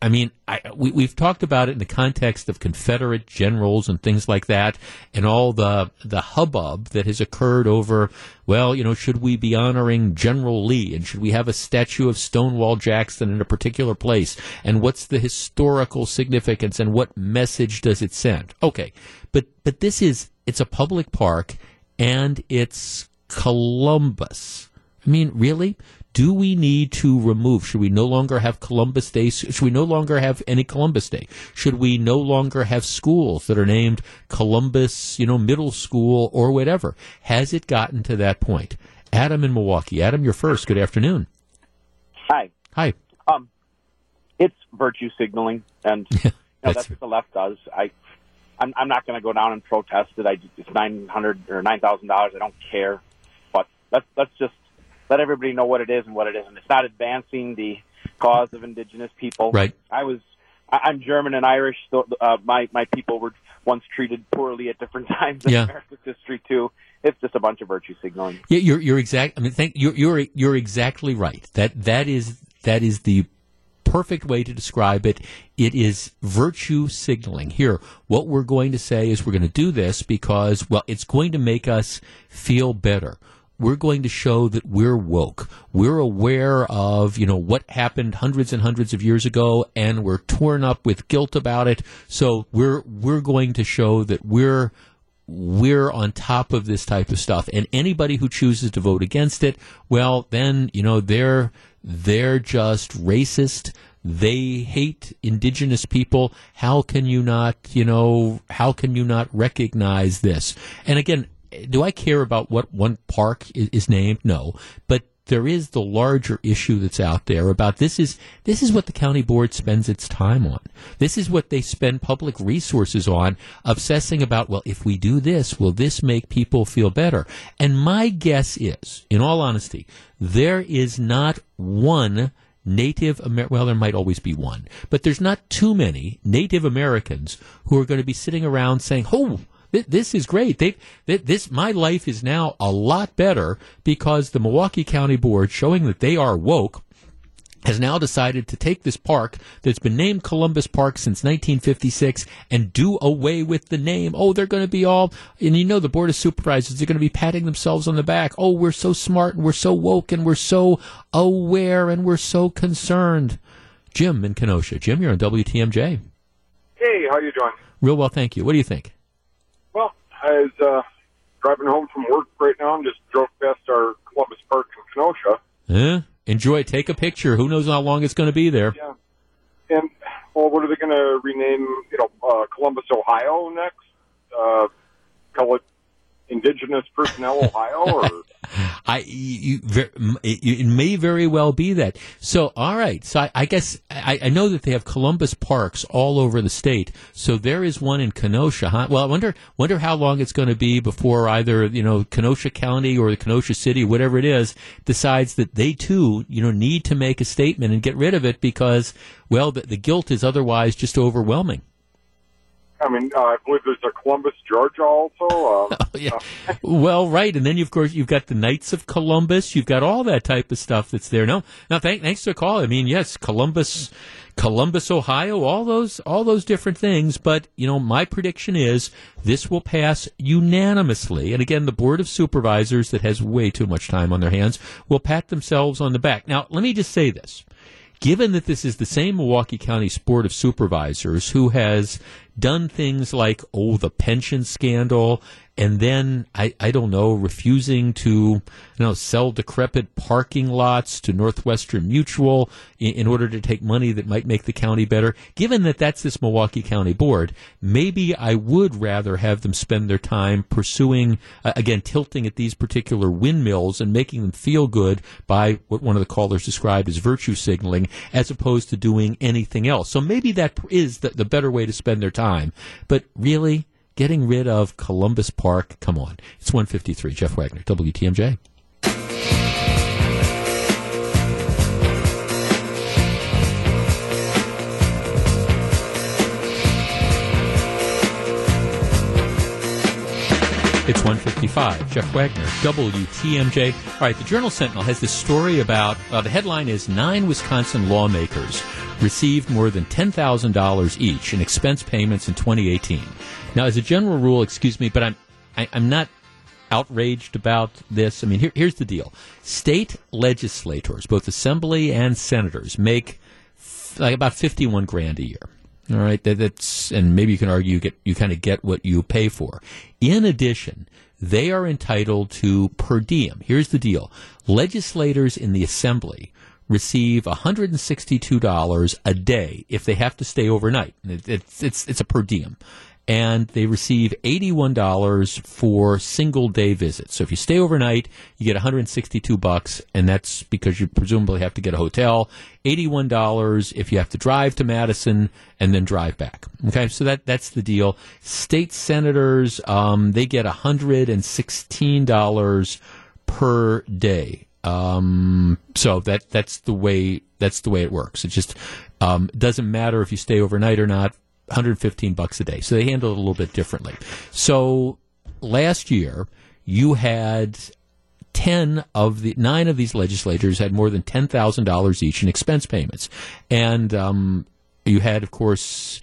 I mean, I, we, we've talked about it in the context of Confederate generals and things like that, and all the the hubbub that has occurred over. Well, you know, should we be honoring General Lee, and should we have a statue of Stonewall Jackson in a particular place, and what's the historical significance, and what message does it send? Okay, but but this is it's a public park, and it's Columbus. I mean, really? Do we need to remove? Should we no longer have Columbus Day? Should we no longer have any Columbus Day? Should we no longer have schools that are named Columbus, you know, Middle School or whatever? Has it gotten to that point? Adam in Milwaukee. Adam, you're first. Good afternoon. Hi. Hi. Um, it's virtue signaling, and you know, that's what the left does. I I'm, I'm not going to go down and protest it. I it's nine hundred or nine thousand dollars. I don't care. But let's let's just let everybody know what it is and what it isn't. It's not advancing the cause of indigenous people. Right. I was. I'm German and Irish, so uh, my my people were once treated poorly at different times in Yeah. America's history too. It's just a bunch of virtue signaling. Yeah, you're you're exact. I mean, thank you're you're you're exactly right. That that is that is the perfect way to describe it. It is virtue signaling. Here, what we're going to say is we're going to do this because well, it's going to make us feel better. We're going to show that we're woke. We're aware of, you know, what happened hundreds and hundreds of years ago and we're torn up with guilt about it. So we're we're going to show that we're we're on top of this type of stuff and anybody who chooses to vote against it well then you know they're they're just racist they hate indigenous people how can you not you know how can you not recognize this and again do i care about what one park is, is named no but there is the larger issue that's out there about this is this is what the county board spends its time on. This is what they spend public resources on, obsessing about, well, if we do this, will this make people feel better? And my guess is, in all honesty, there is not one Native Amer- well, there might always be one, but there's not too many Native Americans who are going to be sitting around saying, "Oh, this is great. They, thi- this my life is now a lot better because the Milwaukee County Board, showing that they are woke, has now decided to take this park that's been named Columbus Park since 1956 and do away with the name. Oh, they're going to be all, and you know, the Board of Supervisors, they're going to be patting themselves on the back. Oh, we're so smart and we're so woke and we're so aware and we're so concerned. Jim in Kenosha. Jim, you're on WTMJ. Hey, how are you doing? Real well, thank you. What do you think? I was uh, driving home from work right now and just drove past our Columbus Park in Kenosha. Huh? Enjoy. Take a picture. Who knows how long it's going to be there? Yeah. And, well, what are they going to rename, you know, uh, Columbus, Ohio next? Uh, call it Indigenous Personnel Ohio? Or I you, it may very well be that. So all right. So I, I guess I, I know that they have Columbus parks all over the state. So there is one in Kenosha. Huh? Well, I wonder wonder how long it's going to be before either you know Kenosha County or the Kenosha City, whatever it is, decides that they too you know need to make a statement and get rid of it because well the, the guilt is otherwise just overwhelming. I mean, uh, I believe there's a Columbus, Georgia also. Um, yeah. Well, right, and then you, of course you've got the Knights of Columbus. You've got all that type of stuff that's there. No, no. Thank, thanks for the call. I mean, yes, Columbus, Columbus, Ohio, all those, all those different things. But you know, my prediction is this will pass unanimously. And again, the Board of Supervisors that has way too much time on their hands will pat themselves on the back. Now, let me just say this. Given that this is the same Milwaukee County Board of Supervisors who has done things like, oh, the pension scandal, and then, I, I don't know, refusing to, you know, sell decrepit parking lots to Northwestern Mutual in, in order to take money that might make the county better. Given that that's this Milwaukee County Board, maybe I would rather have them spend their time pursuing, uh, again, tilting at these particular windmills and making them feel good by what one of the callers described as virtue signaling, as opposed to doing anything else. So maybe that is the, the better way to spend their time. But really, getting rid of Columbus Park, come on. It's 153. Jeff Wagner, WTMJ. It's 155. Jeff Wagner, WTMJ. All right, the Journal Sentinel has this story about uh, the headline is Nine Wisconsin lawmakers received more than $10,000 each in expense payments in 2018. Now, as a general rule, excuse me, but I'm, I, I'm not outraged about this. I mean, here, here's the deal state legislators, both assembly and senators, make like about 51 grand a year. All right, that, that's and maybe you can argue you get you kind of get what you pay for. In addition, they are entitled to per diem. Here's the deal: legislators in the assembly receive $162 a day if they have to stay overnight. It, it's it's it's a per diem. And they receive $81 for single day visits. So if you stay overnight, you get 162 bucks, and that's because you presumably have to get a hotel. $81 if you have to drive to Madison and then drive back. Okay, so that that's the deal. State senators, um, they get $116 per day. Um, so that that's the way that's the way it works. It just um, doesn't matter if you stay overnight or not. 115 bucks a day. So they handle it a little bit differently. So last year you had 10 of the nine of these legislators had more than $10,000 each in expense payments. And um, you had, of course,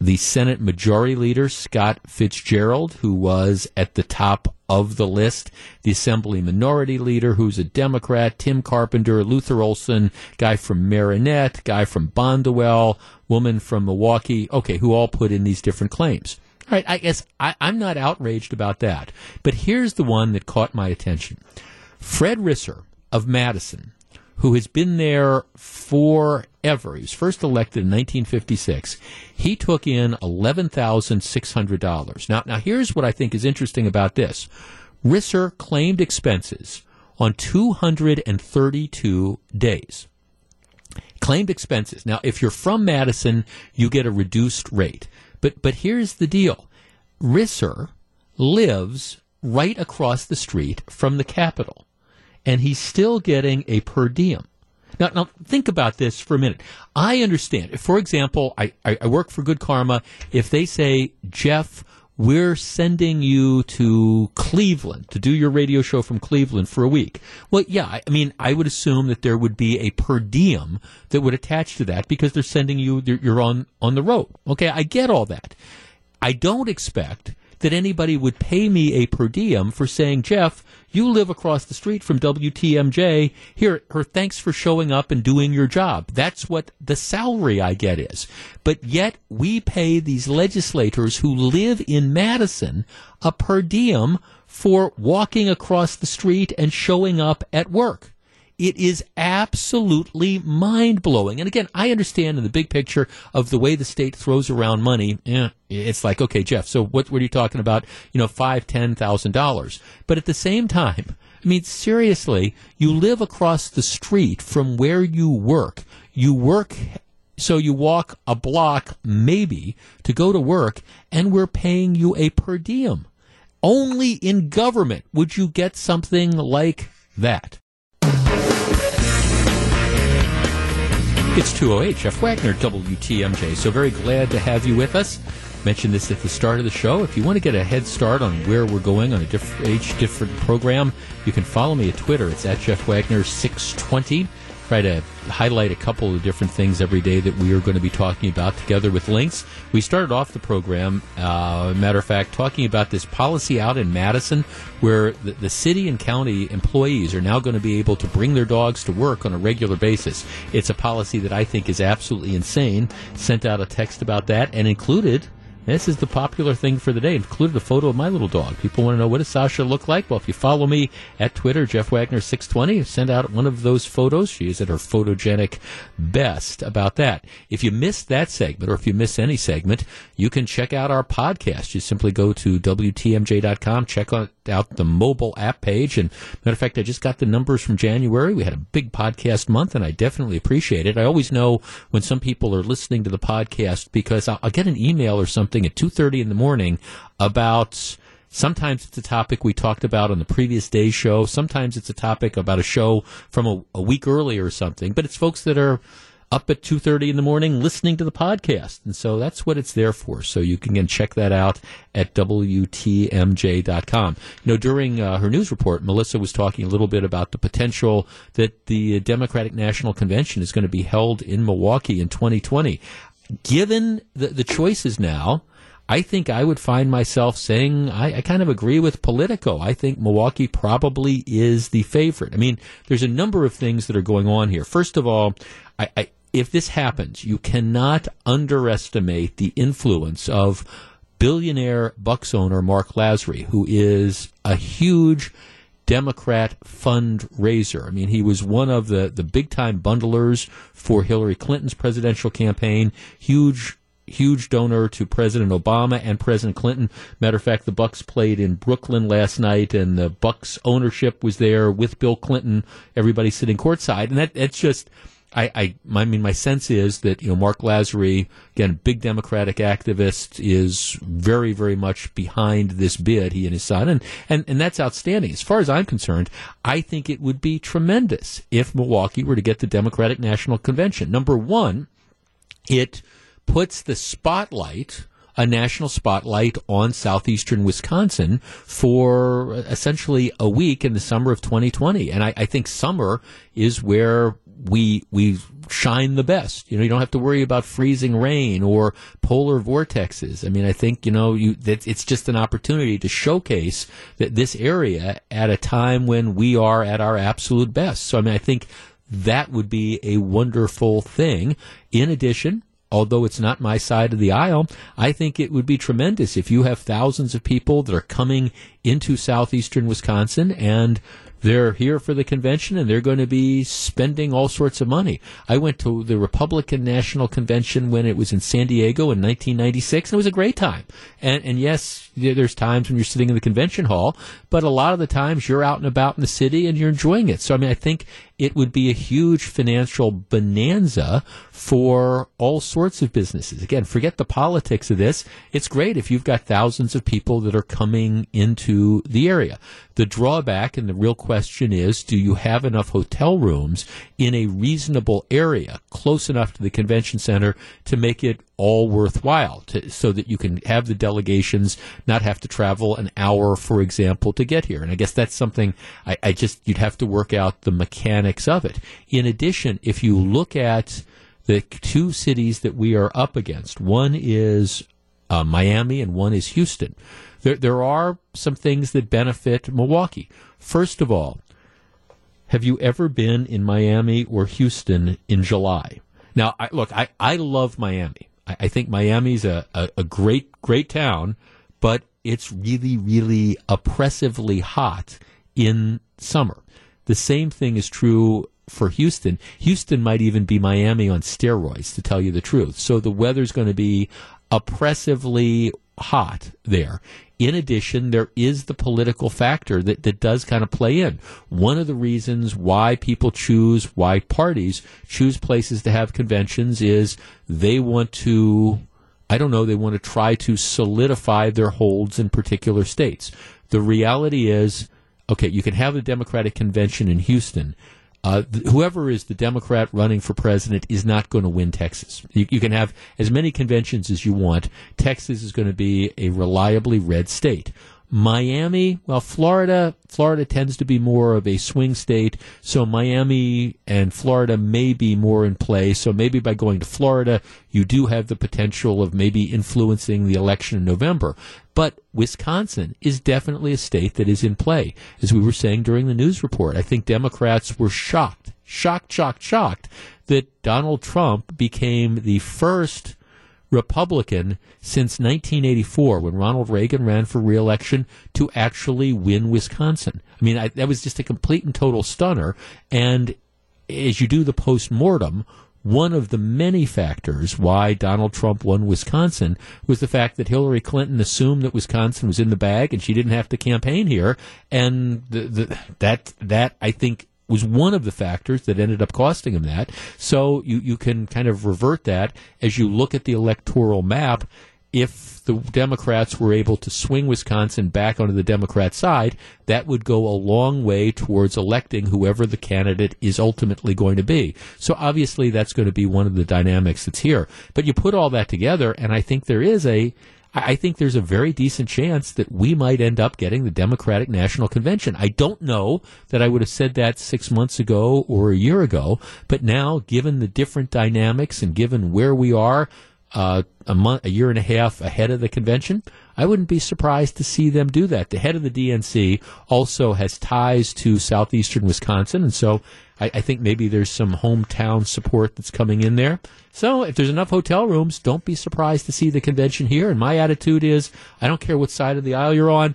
the Senate Majority Leader, Scott Fitzgerald, who was at the top of the list, the Assembly Minority Leader, who's a Democrat, Tim Carpenter, Luther Olsen, guy from Marinette, guy from Bonduel, woman from Milwaukee, okay, who all put in these different claims. All right, I guess I, I'm not outraged about that. But here's the one that caught my attention. Fred Risser of Madison, who has been there forever. He was first elected in 1956. He took in $11,600. Now, now here's what I think is interesting about this. Risser claimed expenses on 232 days. Claimed expenses. Now, if you're from Madison, you get a reduced rate. But but here's the deal. Risser lives right across the street from the Capitol and he's still getting a per diem. Now, now think about this for a minute. I understand. For example, I, I, I work for Good Karma. If they say, Jeff, we're sending you to Cleveland to do your radio show from Cleveland for a week. Well, yeah, I mean, I would assume that there would be a per diem that would attach to that because they're sending you, you're on, on the road. Okay, I get all that. I don't expect that anybody would pay me a per diem for saying, Jeff, you live across the street from WTMJ. Here, her thanks for showing up and doing your job. That's what the salary I get is. But yet we pay these legislators who live in Madison a per diem for walking across the street and showing up at work. It is absolutely mind blowing. And again, I understand in the big picture of the way the state throws around money. Yeah, it's like, okay, Jeff, so what, what are you talking about? You know, five, ten thousand dollars. But at the same time, I mean, seriously, you live across the street from where you work. You work so you walk a block, maybe, to go to work, and we're paying you a per diem. Only in government would you get something like that. It's 208, Jeff Wagner, WTMJ. So very glad to have you with us. Mentioned this at the start of the show. If you want to get a head start on where we're going on a diff- each different program, you can follow me at Twitter. It's at Jeff Wagner 620 try to highlight a couple of different things every day that we are going to be talking about together with links. We started off the program, uh, matter of fact, talking about this policy out in Madison where the, the city and county employees are now going to be able to bring their dogs to work on a regular basis. It's a policy that I think is absolutely insane. Sent out a text about that and included this is the popular thing for the day. Included a photo of my little dog. People want to know what does Sasha look like? Well, if you follow me at Twitter, Jeff Wagner six twenty, send out one of those photos. She is at her photogenic best. About that. If you missed that segment, or if you miss any segment, you can check out our podcast. You simply go to wtmj.com, check out the mobile app page. And matter of fact, I just got the numbers from January. We had a big podcast month, and I definitely appreciate it. I always know when some people are listening to the podcast because I'll, I'll get an email or something at two thirty in the morning about. Sometimes it's a topic we talked about on the previous day's show. Sometimes it's a topic about a show from a, a week earlier or something. But it's folks that are up at 2.30 in the morning listening to the podcast. And so that's what it's there for. So you can again check that out at WTMJ.com. You know, during uh, her news report, Melissa was talking a little bit about the potential that the Democratic National Convention is going to be held in Milwaukee in 2020. Given the, the choices now, I think I would find myself saying I, I, kind of agree with Politico. I think Milwaukee probably is the favorite. I mean, there's a number of things that are going on here. First of all, I, I, if this happens, you cannot underestimate the influence of billionaire Bucks owner Mark Lasry, who is a huge Democrat fundraiser. I mean, he was one of the, the big time bundlers for Hillary Clinton's presidential campaign, huge huge donor to President Obama and President Clinton. Matter of fact, the Bucks played in Brooklyn last night, and the Bucks ownership was there with Bill Clinton. Everybody sitting courtside, and that that's just. I, I, I mean, my sense is that you know Mark Lasry, again, big Democratic activist, is very, very much behind this bid. He and his son, and and and that's outstanding. As far as I'm concerned, I think it would be tremendous if Milwaukee were to get the Democratic National Convention. Number one, it puts the spotlight a national spotlight on southeastern Wisconsin for essentially a week in the summer of 2020. And I, I, think summer is where we we shine the best. You know, you don't have to worry about freezing rain or polar vortexes. I mean, I think you know you that it's just an opportunity to showcase that this area at a time when we are at our absolute best. So I mean, I think that would be a wonderful thing. In addition, although it's not my side of the aisle, I think it would be tremendous if you have thousands of people that are coming into southeastern Wisconsin and they're here for the convention and they're going to be spending all sorts of money. I went to the Republican National Convention when it was in San Diego in 1996 and it was a great time. And, and yes, there's times when you're sitting in the convention hall, but a lot of the times you're out and about in the city and you're enjoying it. So, I mean, I think it would be a huge financial bonanza for all sorts of businesses. Again, forget the politics of this. It's great if you've got thousands of people that are coming into the area. The drawback and the real question is, do you have enough hotel rooms in a reasonable area, close enough to the convention center to make it all worthwhile to, so that you can have the delegations not have to travel an hour, for example, to get here. And I guess that's something I, I just, you'd have to work out the mechanics of it. In addition, if you look at the two cities that we are up against, one is uh, Miami and one is Houston. There, there are some things that benefit Milwaukee. First of all, have you ever been in Miami or Houston in July? Now, I, look, I, I love Miami. I, I think Miami's a, a, a great, great town, but it's really, really oppressively hot in summer. The same thing is true for Houston. Houston might even be Miami on steroids, to tell you the truth. So the weather's going to be oppressively hot there. In addition, there is the political factor that, that does kind of play in. One of the reasons why people choose, why parties choose places to have conventions is they want to, I don't know, they want to try to solidify their holds in particular states. The reality is, okay, you can have a Democratic convention in Houston, uh, whoever is the Democrat running for president is not going to win Texas. You, you, can have as many conventions as you want. Texas is going to be a reliably red state. Miami, well, Florida, Florida tends to be more of a swing state, so Miami and Florida may be more in play. So maybe by going to Florida, you do have the potential of maybe influencing the election in November. But Wisconsin is definitely a state that is in play. As we were saying during the news report, I think Democrats were shocked, shocked, shocked, shocked that Donald Trump became the first Republican since 1984, when Ronald Reagan ran for reelection, to actually win Wisconsin. I mean, I, that was just a complete and total stunner. And as you do the post mortem, one of the many factors why Donald Trump won Wisconsin was the fact that Hillary Clinton assumed that Wisconsin was in the bag and she didn't have to campaign here, and the, the, that that I think was one of the factors that ended up costing him that. So you, you can kind of revert that as you look at the electoral map. If the Democrats were able to swing Wisconsin back onto the Democrat side, that would go a long way towards electing whoever the candidate is ultimately going to be. So obviously that's going to be one of the dynamics that's here. But you put all that together, and I think there is a I think there's a very decent chance that we might end up getting the Democratic National Convention. I don't know that I would have said that six months ago or a year ago, but now, given the different dynamics and given where we are uh, a month, a year and a half ahead of the convention, I wouldn't be surprised to see them do that. The head of the DNC also has ties to southeastern Wisconsin, and so I, I think maybe there's some hometown support that's coming in there. So if there's enough hotel rooms, don't be surprised to see the convention here. And my attitude is, I don't care what side of the aisle you're on,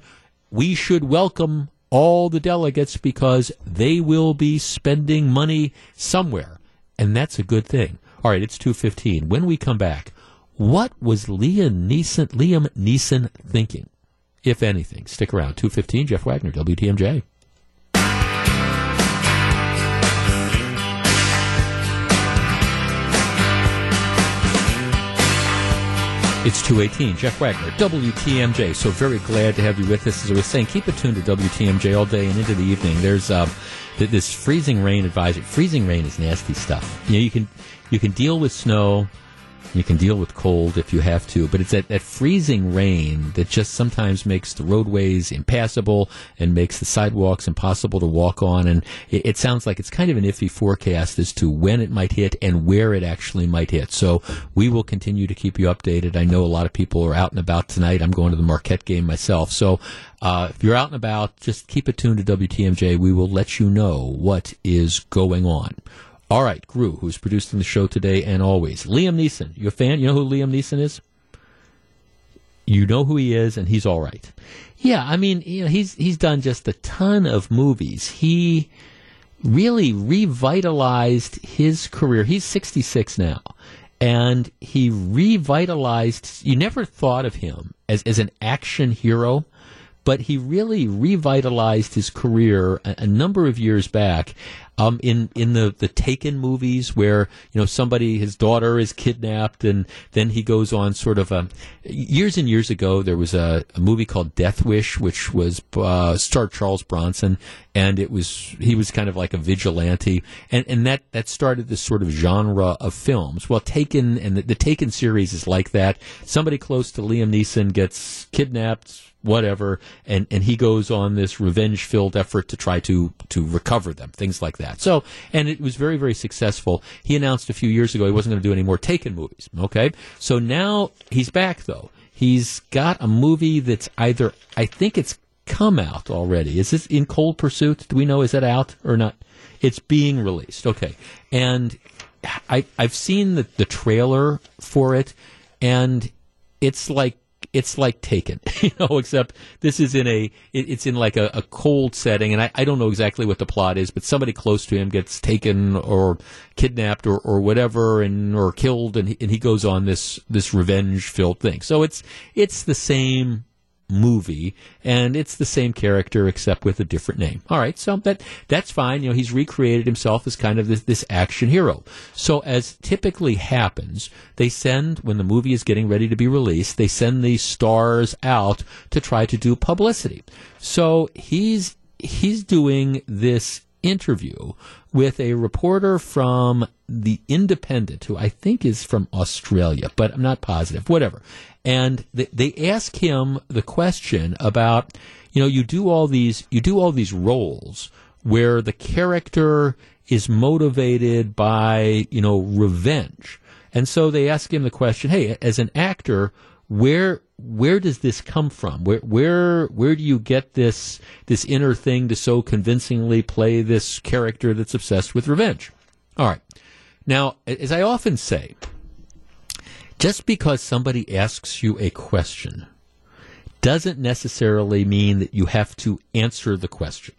we should welcome all the delegates because they will be spending money somewhere. And that's a good thing. All right, it's 215. When we come back, What was Liam Neeson, Liam Neeson thinking, if anything? Stick around. 215, Jeff Wagner, WTMJ. It's 218. Jeff Wagner, WTMJ. So very glad to have you with us. As I was saying, keep it tuned to WTMJ all day and into the evening. There's um, th- this freezing rain advisory. Freezing rain is nasty stuff. You know, you can you can deal with snow, you can deal with cold if you have to, but it's that, that freezing rain that just sometimes makes the roadways impassable and makes the sidewalks impossible to walk on. And it, it sounds like it's kind of an iffy forecast as to when it might hit and where it actually might hit. So we will continue to keep you updated. I know a lot of people are out and about tonight. I'm going to the Marquette game myself. So uh, if you're out and about, just keep it tuned to WTMJ. We will let you know what is going on. All right, Gru, who's producing the show today and always. Liam Neeson, you a fan? You know who Liam Neeson is? You know who he is, and he's all right. Yeah, I mean, you know, he's he's done just a ton of movies. He really revitalized his career. He's 66 now, and he revitalized. You never thought of him as as an action hero but he really revitalized his career a, a number of years back. Um, in in the the Taken movies, where you know somebody, his daughter is kidnapped, and then he goes on sort of a. Years and years ago, there was a, a movie called Death Wish, which was uh, starred Charles Bronson, and it was he was kind of like a vigilante, and and that that started this sort of genre of films. Well, Taken and the, the Taken series is like that. Somebody close to Liam Neeson gets kidnapped whatever, and, and he goes on this revenge filled effort to try to, to recover them, things like that. So, and it was very, very successful. He announced a few years ago he wasn't going to do any more Taken movies. Okay. So now he's back though. He's got a movie that's either, I think it's come out already. Is this in Cold Pursuit? Do we know, is that out or not? It's being released. Okay. And I, I've seen the, the trailer for it and it's like it's like Taken, you know, except this is in a, it, it's in like a, a cold setting, and I, I, don't know exactly what the plot is, but somebody close to him gets taken or kidnapped or, or whatever, and or killed, and he, and he goes on this this revenge filled thing. So it's it's the same movie and it's the same character except with a different name. All right, so that that's fine. You know, he's recreated himself as kind of this, this action hero. So as typically happens, they send when the movie is getting ready to be released, they send these stars out to try to do publicity. So he's he's doing this interview with a reporter from The Independent, who I think is from Australia, but I'm not positive, whatever. And they, they ask him the question about, you know, you do all these, you do all these roles where the character is motivated by, you know, revenge. And so they ask him the question, hey, as an actor, where where does this come from? Where where where do you get this this inner thing to so convincingly play this character that's obsessed with revenge? All right. Now, as I often say, just because somebody asks you a question doesn't necessarily mean that you have to answer the question.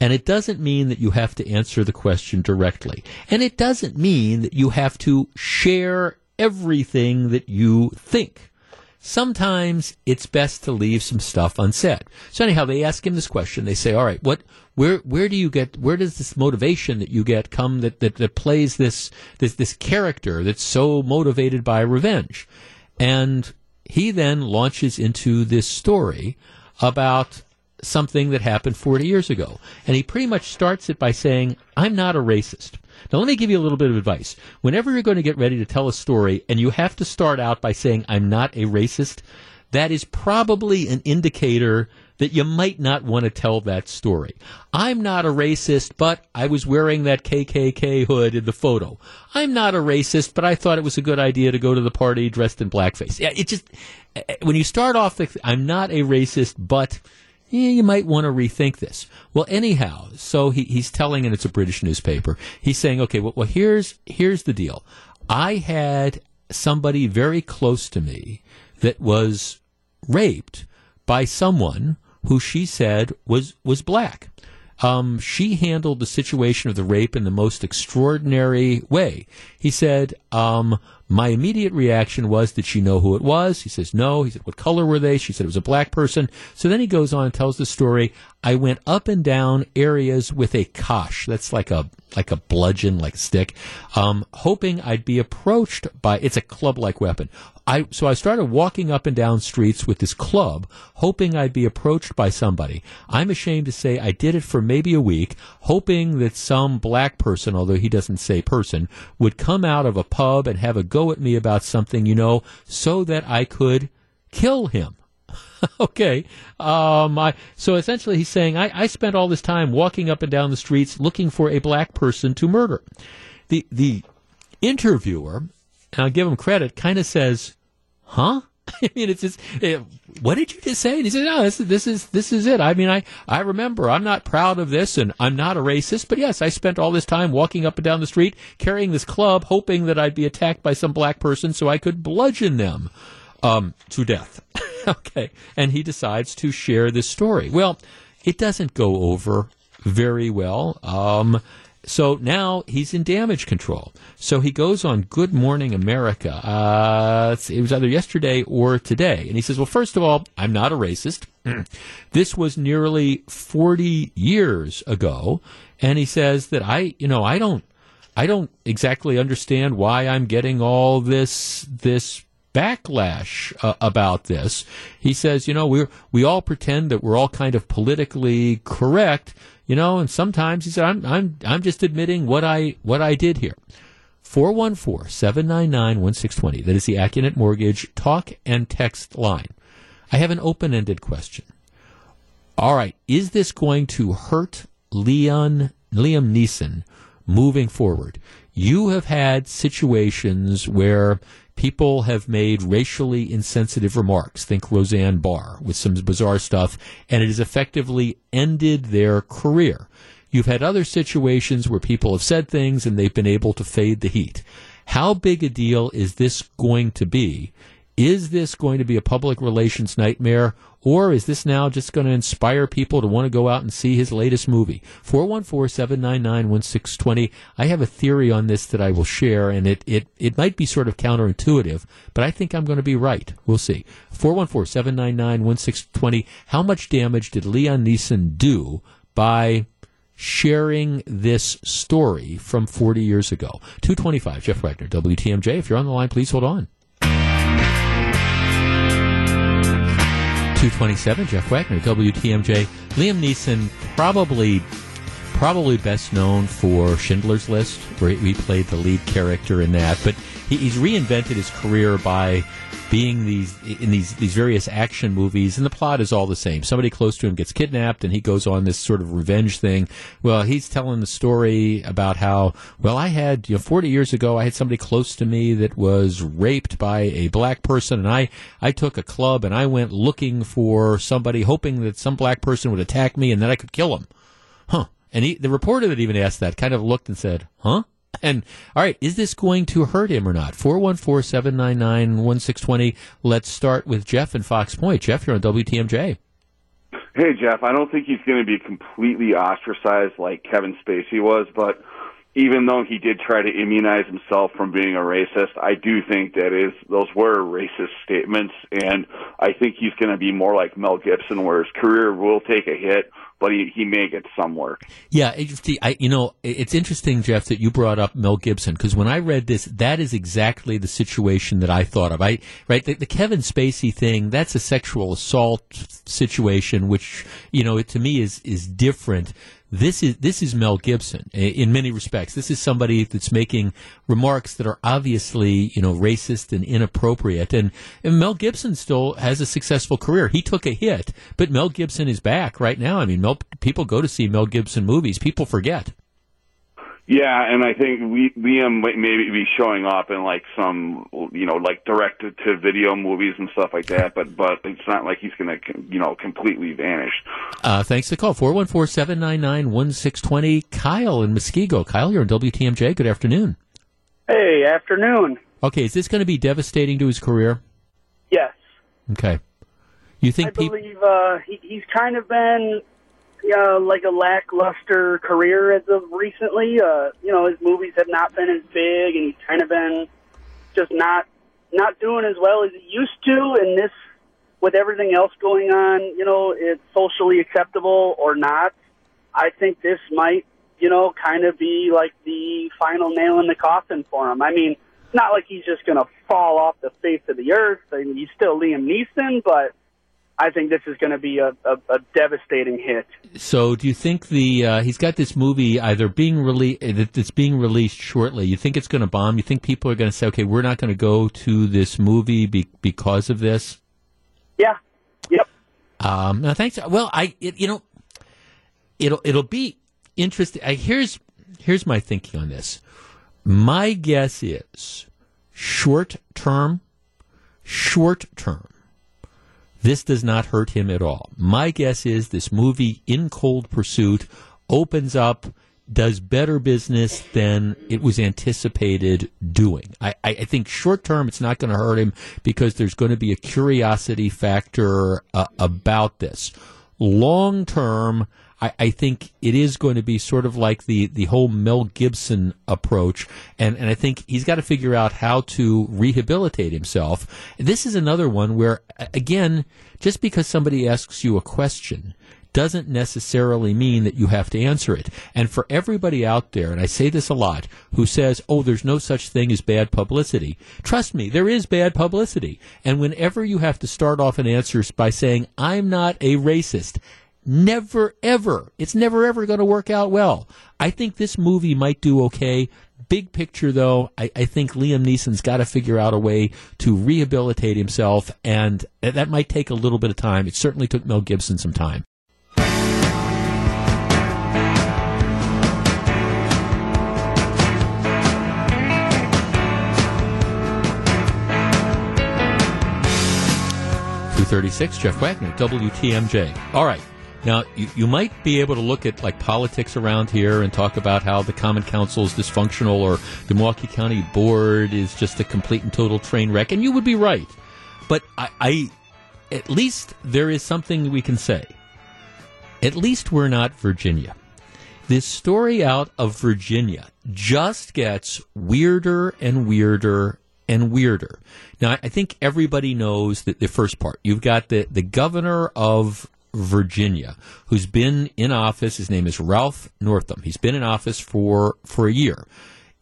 And it doesn't mean that you have to answer the question directly. And it doesn't mean that you have to share everything that you think sometimes it's best to leave some stuff unsaid. So anyhow, they ask him this question. They say, all right, what, where, where do you get, where does this motivation that you get come that, that, that plays this, this, this character that's so motivated by revenge? And he then launches into this story about something that happened 40 years ago. And he pretty much starts it by saying, I'm not a racist. Now, let me give you a little bit of advice. Whenever you're going to get ready to tell a story and you have to start out by saying, I'm not a racist, that is probably an indicator that you might not want to tell that story. I'm not a racist, but I was wearing that KKK hood in the photo. I'm not a racist, but I thought it was a good idea to go to the party dressed in blackface. Yeah, it just, eh, when you start off, the, I'm not a racist, but yeah, you might want to rethink this. Well, anyhow, so he, he's telling, and it's a British newspaper. He's saying, okay, well, well, here's here's the deal. I had somebody very close to me that was raped by someone who she said was was black. Um, she handled the situation of the rape in the most extraordinary way. He said, um, My immediate reaction was, did she know who it was? He says, no. He said, what color were they? She said it was a black person. So then he goes on and tells the story. I went up and down areas with a cosh. That's like a, like a bludgeon, like a stick, um, hoping I'd be approached by, it's a club-like weapon. I, so I started walking up and down streets with this club, hoping I'd be approached by somebody. I'm ashamed to say I did it for maybe a week, hoping that some black person, although he doesn't say person, would come out of a pub and have a go at me about something, you know, so that I could kill him. okay. Um, I, so essentially, he's saying I, I spent all this time walking up and down the streets looking for a black person to murder. The the interviewer, and I'll give him credit, kind of says, "Huh." I mean, it's just, eh, what did you just say? And he said, no, this is, this is, this is it. I mean, I, I remember I'm not proud of this and I'm not a racist, but yes, I spent all this time walking up and down the street carrying this club, hoping that I'd be attacked by some black person so I could bludgeon them, um, to death. okay. And he decides to share this story. Well, it doesn't go over very well. Um, so now he's in damage control. So he goes on Good Morning America. Uh, it was either yesterday or today. And he says, well, first of all, I'm not a racist. this was nearly 40 years ago. And he says that I, you know, I don't, I don't exactly understand why I'm getting all this, this backlash uh, about this. He says, you know, we we all pretend that we're all kind of politically correct, you know, and sometimes he said, I'm I'm I'm just admitting what I what I did here. 414-799-1620. That is the Accunet Mortgage talk and text line. I have an open-ended question. All right, is this going to hurt Leon Liam Neeson moving forward? You have had situations where people have made racially insensitive remarks. Think Roseanne Barr with some bizarre stuff, and it has effectively ended their career. You've had other situations where people have said things and they've been able to fade the heat. How big a deal is this going to be? Is this going to be a public relations nightmare, or is this now just going to inspire people to want to go out and see his latest movie? 414-799-1620. I have a theory on this that I will share, and it, it, it might be sort of counterintuitive, but I think I'm going to be right. We'll see. 414-799-1620. How much damage did Leon Neeson do by sharing this story from 40 years ago? 225, Jeff Wagner, WTMJ. If you're on the line, please hold on. 227, Jeff Wagner, WTMJ. Liam Neeson, probably probably best known for Schindler's List, where he played the lead character in that. But he, he's reinvented his career by being these in these these various action movies, and the plot is all the same. Somebody close to him gets kidnapped, and he goes on this sort of revenge thing. Well, he's telling the story about how well I had you know 40 years ago I had somebody close to me that was raped by a black person, and I I took a club and I went looking for somebody, hoping that some black person would attack me, and then I could kill him. Huh? And he, the reporter that even asked that kind of looked and said, "Huh." And all right, is this going to hurt him or not? 414-799-1620. Let's start with Jeff in Fox Point. Jeff, you're on WTMJ. Hey, Jeff, I don't think he's going to be completely ostracized like Kevin Spacey was, but even though he did try to immunize himself from being a racist, I do think that is those were racist statements, and I think he's going to be more like Mel Gibson, where his career will take a hit, but he, he may get some work. Yeah, I, you know, it's interesting, Jeff, that you brought up Mel Gibson because when I read this, that is exactly the situation that I thought of. I right the, the Kevin Spacey thing. That's a sexual assault situation, which you know, to me is is different this is this is Mel Gibson in many respects. This is somebody that's making remarks that are obviously you know racist and inappropriate. And, and Mel Gibson still has a successful career. He took a hit, but Mel Gibson is back right now. I mean, Mel, people go to see Mel Gibson movies. People forget. Yeah, and I think we Liam might maybe be showing up in like some you know like direct to video movies and stuff like that, but but it's not like he's going to you know completely vanish. Uh, thanks to the call four one four seven nine nine one six twenty. Kyle in Muskego. Kyle, you're on WTMJ. Good afternoon. Hey, afternoon. Okay, is this going to be devastating to his career? Yes. Okay. You think I believe uh, he, he's kind of been uh, like a lackluster career as of recently. Uh, you know, his movies have not been as big, and he's kind of been just not not doing as well as he used to, and this with everything else going on, you know, it's socially acceptable or not. I think this might, you know, kind of be like the final nail in the coffin for him. I mean, not like he's just going to fall off the face of the earth. I mean, he's still Liam Neeson, but I think this is going to be a, a, a devastating hit. So, do you think the uh, he's got this movie either being released that's being released shortly? You think it's going to bomb? You think people are going to say, "Okay, we're not going to go to this movie be- because of this"? Yeah. Yep. Um, no, thanks. Well, I it, you know, it'll it'll be interesting. I, here's here's my thinking on this. My guess is short term, short term. This does not hurt him at all. My guess is this movie, In Cold Pursuit, opens up, does better business than it was anticipated doing. I, I think short term it's not going to hurt him because there's going to be a curiosity factor uh, about this. Long term, I, I, think it is going to be sort of like the, the whole Mel Gibson approach. And, and I think he's got to figure out how to rehabilitate himself. This is another one where, again, just because somebody asks you a question doesn't necessarily mean that you have to answer it. And for everybody out there, and I say this a lot, who says, oh, there's no such thing as bad publicity, trust me, there is bad publicity. And whenever you have to start off an answer by saying, I'm not a racist, never ever. It's never ever going to work out well. I think this movie might do okay. Big picture though i, I think liam neeson's got to figure out a way to rehabilitate himself and that might take a little bit of time. It certainly took mel gibson some time. Thirty-six. Jeff Wagner, WTMJ. All right, now, you, you might be able to look at like politics around here and talk about how the Common Council is dysfunctional or the Milwaukee County Board is just a complete and total train wreck, and you would be right. But I, I at least there is something we can say. At least we're not Virginia. This story out of Virginia just gets weirder and weirder and weirder. Now, I think everybody knows that the first part. You've got the, the governor of Virginia, who's been in office. His name is Ralph Northam. He's been in office for, for a year.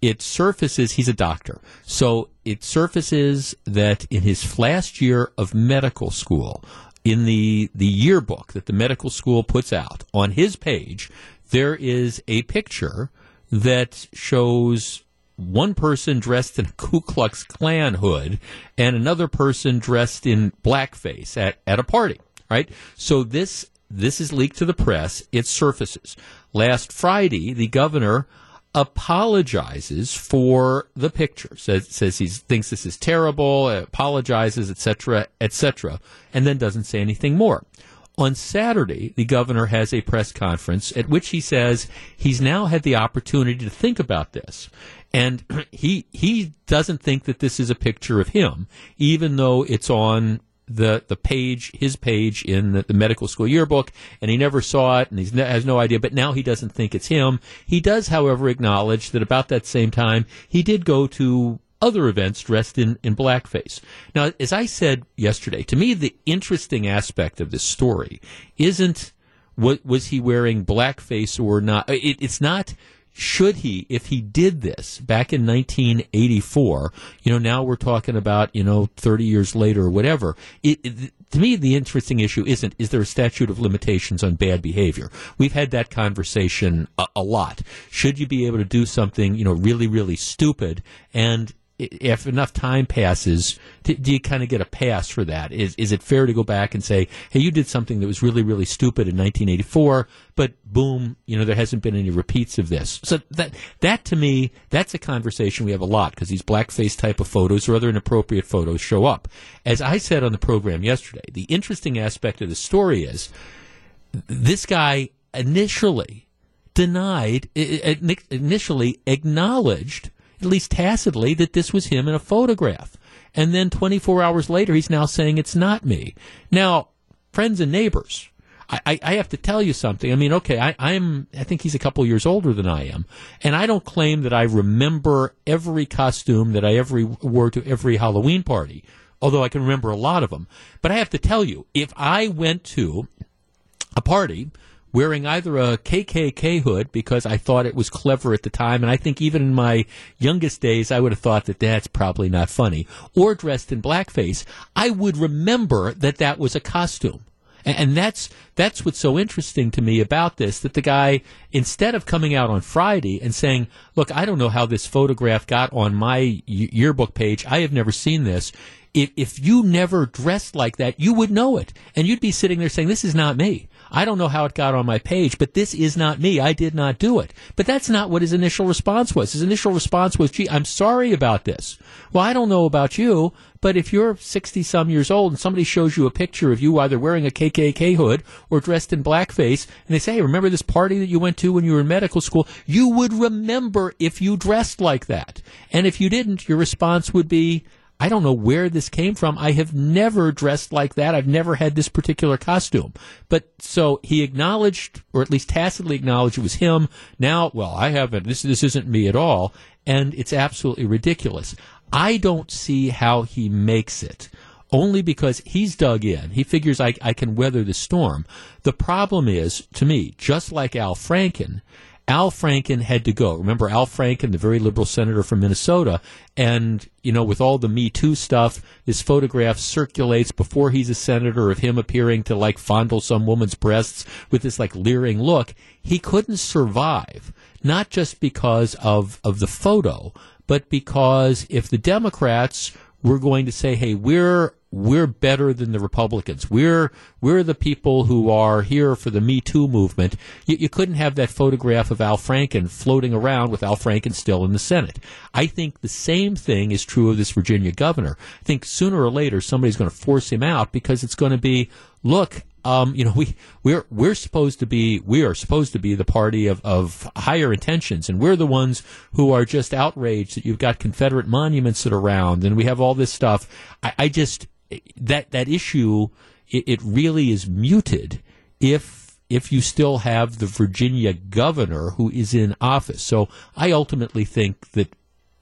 It surfaces, he's a doctor. So it surfaces that in his last year of medical school, in the, the yearbook that the medical school puts out, on his page, there is a picture that shows one person dressed in a Ku Klux Klan hood and another person dressed in blackface at, at a party right? So this this is leaked to the press. It surfaces. Last Friday, the governor apologizes for the picture. Says says he thinks this is terrible. Apologizes, etc., etc., and then doesn't say anything more. On Saturday, the governor has a press conference at which he says he's now had the opportunity to think about this. And he he doesn't think that this is a picture of him, even though it's on the the page, his page in the, the, medical school yearbook, and he never saw it, and he has no idea. But now he doesn't think it's him. He does, however, acknowledge that about that same time he did go to other events dressed in, in blackface. Now, as I said yesterday, to me the interesting aspect of this story isn't what was he wearing blackface or not. It, it's not should he, if he did this back in 1984, you know, now we're talking about, you know, 30 years later or whatever, it, it, to me, the interesting issue isn't, is there a statute of limitations on bad behavior? We've had that conversation a, a lot. Should you be able to do something, you know, really, really stupid and if enough time passes, do, you kind of get a pass for that? Is is it fair to go back and say, hey, you did something that was really really stupid in 1984, but boom, you know there hasn't been any repeats of this. So that that to me, that's a conversation we have a lot because these blackface type of photos or other inappropriate photos show up. As I said on the program yesterday, the interesting aspect of the story is this guy initially denied, initially acknowledged at least tacitly, that this was him in a photograph. And then 24 hours later, he's now saying it's not me. Now, friends and neighbors, I, I, have to tell you something. I mean, okay, I, I'm, I think he's a couple years older than I am. And I don't claim that I remember every costume that I ever wore to every Halloween party, although I can remember a lot of them. But I have to tell you, if I went to a party wearing either a KKK hood because I thought it was clever at the time, and I think even in my youngest days I would have thought that that's probably not funny, or dressed in blackface, I would remember that that was a costume. And, that's that's what's so interesting to me about this. That the guy, instead of coming out on Friday and saying, "Look, I don't know how this photograph got on my yearbook page. I have never seen this." If, if you never dressed like that, you would know it, and you'd be sitting there saying, "This is not me." I don't know how it got on my page, but this is not me. I did not do it. But that's not what his initial response was. His initial response was, gee, I'm sorry about this. Well, I don't know about you, but if you're 60 some years old and somebody shows you a picture of you either wearing a KKK hood or dressed in blackface, and they say, hey, remember this party that you went to when you were in medical school? You would remember if you dressed like that. And if you didn't, your response would be, I don't know where this came from. I have never dressed like that. I've never had this particular costume. But so he acknowledged, or at least tacitly acknowledged it was him. Now, well, I haven't, this, this isn't me at all. And it's absolutely ridiculous. I don't see how he makes it. Only because he's dug in. He figures I, I can weather the storm. The problem is, to me, just like Al Franken, Al Franken had to go. Remember Al Franken, the very liberal senator from Minnesota, and you know, with all the Me Too stuff, this photograph circulates before he's a senator of him appearing to like fondle some woman's breasts with this like leering look. He couldn't survive, not just because of of the photo, but because if the Democrats were going to say, "Hey, we're we're better than the Republicans. We're we're the people who are here for the Me Too movement." You, you, couldn't have that photograph of Al Franken floating around with Al Franken still in the Senate. I think the same thing is true of this Virginia governor. I think sooner or later somebody's going to force him out because it's going to be, look, um, you know, we we're we're supposed to be we are supposed to be the party of, of higher intentions, and we're the ones who are just outraged that you've got Confederate monuments that are around, and we have all this stuff. I, I just that that issue it, it really is muted if if you still have the Virginia governor who is in office. So I ultimately think that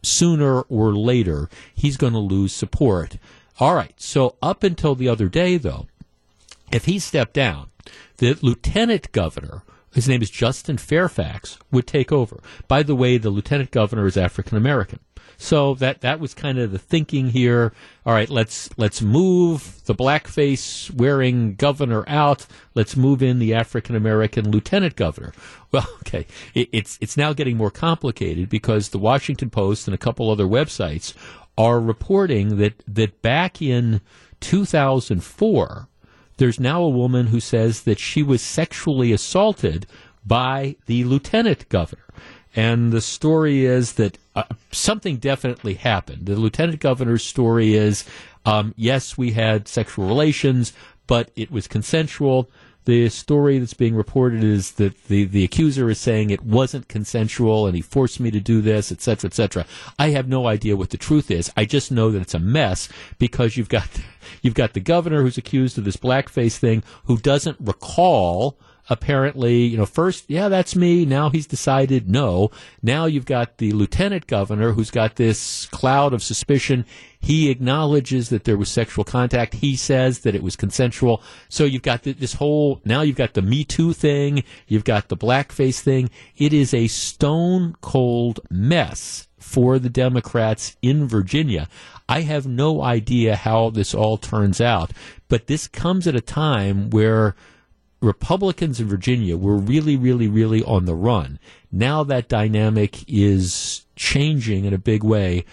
sooner or later he's going to lose support. All right. So up until the other day, though if he stepped down, the lieutenant governor, his name is Justin Fairfax, would take over. By the way, the lieutenant governor is African American. So that that was kind of the thinking here. All right, let's let's move the blackface wearing governor out. Let's move in the African American lieutenant governor. Well, okay, it, it's it's now getting more complicated because the Washington Post and a couple other websites are reporting that that back in 2004 there's now a woman who says that she was sexually assaulted by the lieutenant governor. And the story is that uh, something definitely happened. The lieutenant governor's story is um, yes, we had sexual relations, but it was consensual. The story that's being reported is that the, the accuser is saying it wasn't consensual and he forced me to do this, etc., etc. I have no idea what the truth is. I just know that it's a mess because you've got you've got the governor who's accused of this blackface thing who doesn't recall apparently, you know, first, yeah, that's me. Now he's decided no. Now you've got the lieutenant governor who's got this cloud of suspicion. He acknowledges that there was sexual contact. He says that it was consensual. So you've got this whole, now you've got the Me Too thing. You've got the blackface thing. It is a stone cold mess for the Democrats in Virginia. I have no idea how this all turns out, but this comes at a time where Republicans in Virginia were really, really, really on the run. Now that dynamic is changing in a big way.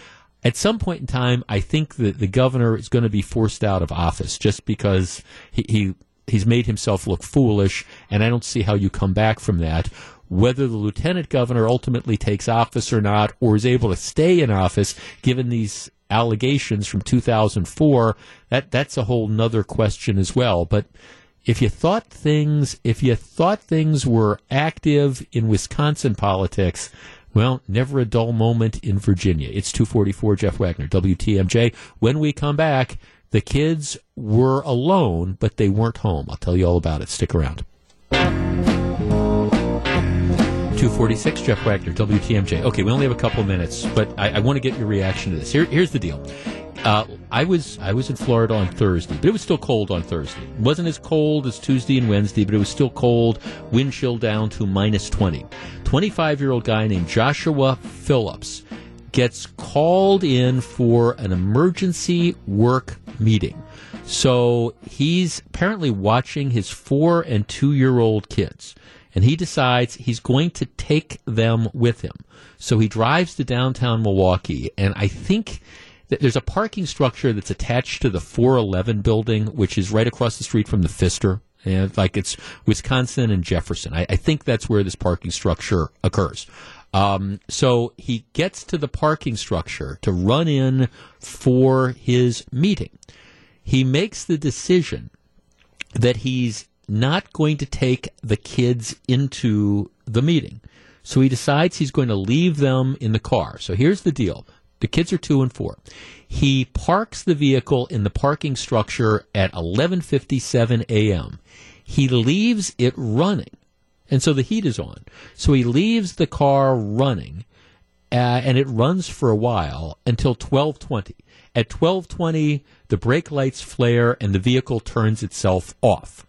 At some point in time, I think that the governor is going to be forced out of office just because he, he he's made himself look foolish, and I don't see how you come back from that. Whether the lieutenant governor ultimately takes office or not, or is able to stay in office, given these allegations from 2004, that that's a whole nother question as well. But if you thought things if you thought things were active in Wisconsin politics, well, never a dull moment in Virginia. It's 244 Jeff Wagner, WTMJ. When we come back, The kids were alone, but they weren't home. I'll tell you all about it. Stick around. 246, Jeff Wagner, WTMJ. Okay, we only have a couple minutes, but I, I want to get your reaction to this. Here, here's the deal. Uh, I was I was in Florida on Thursday, but it was still cold on Thursday. It wasn't as cold as Tuesday and Wednesday, but it was still cold. Wind chill down to minus 20. 25 year old guy named Joshua Phillips gets called in for an emergency work meeting. So he's apparently watching his four and two year old kids, and he decides he's going to take them with him. So he drives to downtown Milwaukee, and I think that there's a parking structure that's attached to the 411 building, which is right across the street from the Pfister. And like it's Wisconsin and Jefferson. I, I think that's where this parking structure occurs. Um, so he gets to the parking structure to run in for his meeting. He makes the decision that he's not going to take the kids into the meeting. So he decides he's going to leave them in the car. So here's the deal. The kids are two and four. He parks the vehicle in the parking structure at 11:57 a.m. He leaves it running, and so the heat is on. So he leaves the car running, uh, and it runs for a while until 12:20. At 12:20, the brake lights flare and the vehicle turns itself off.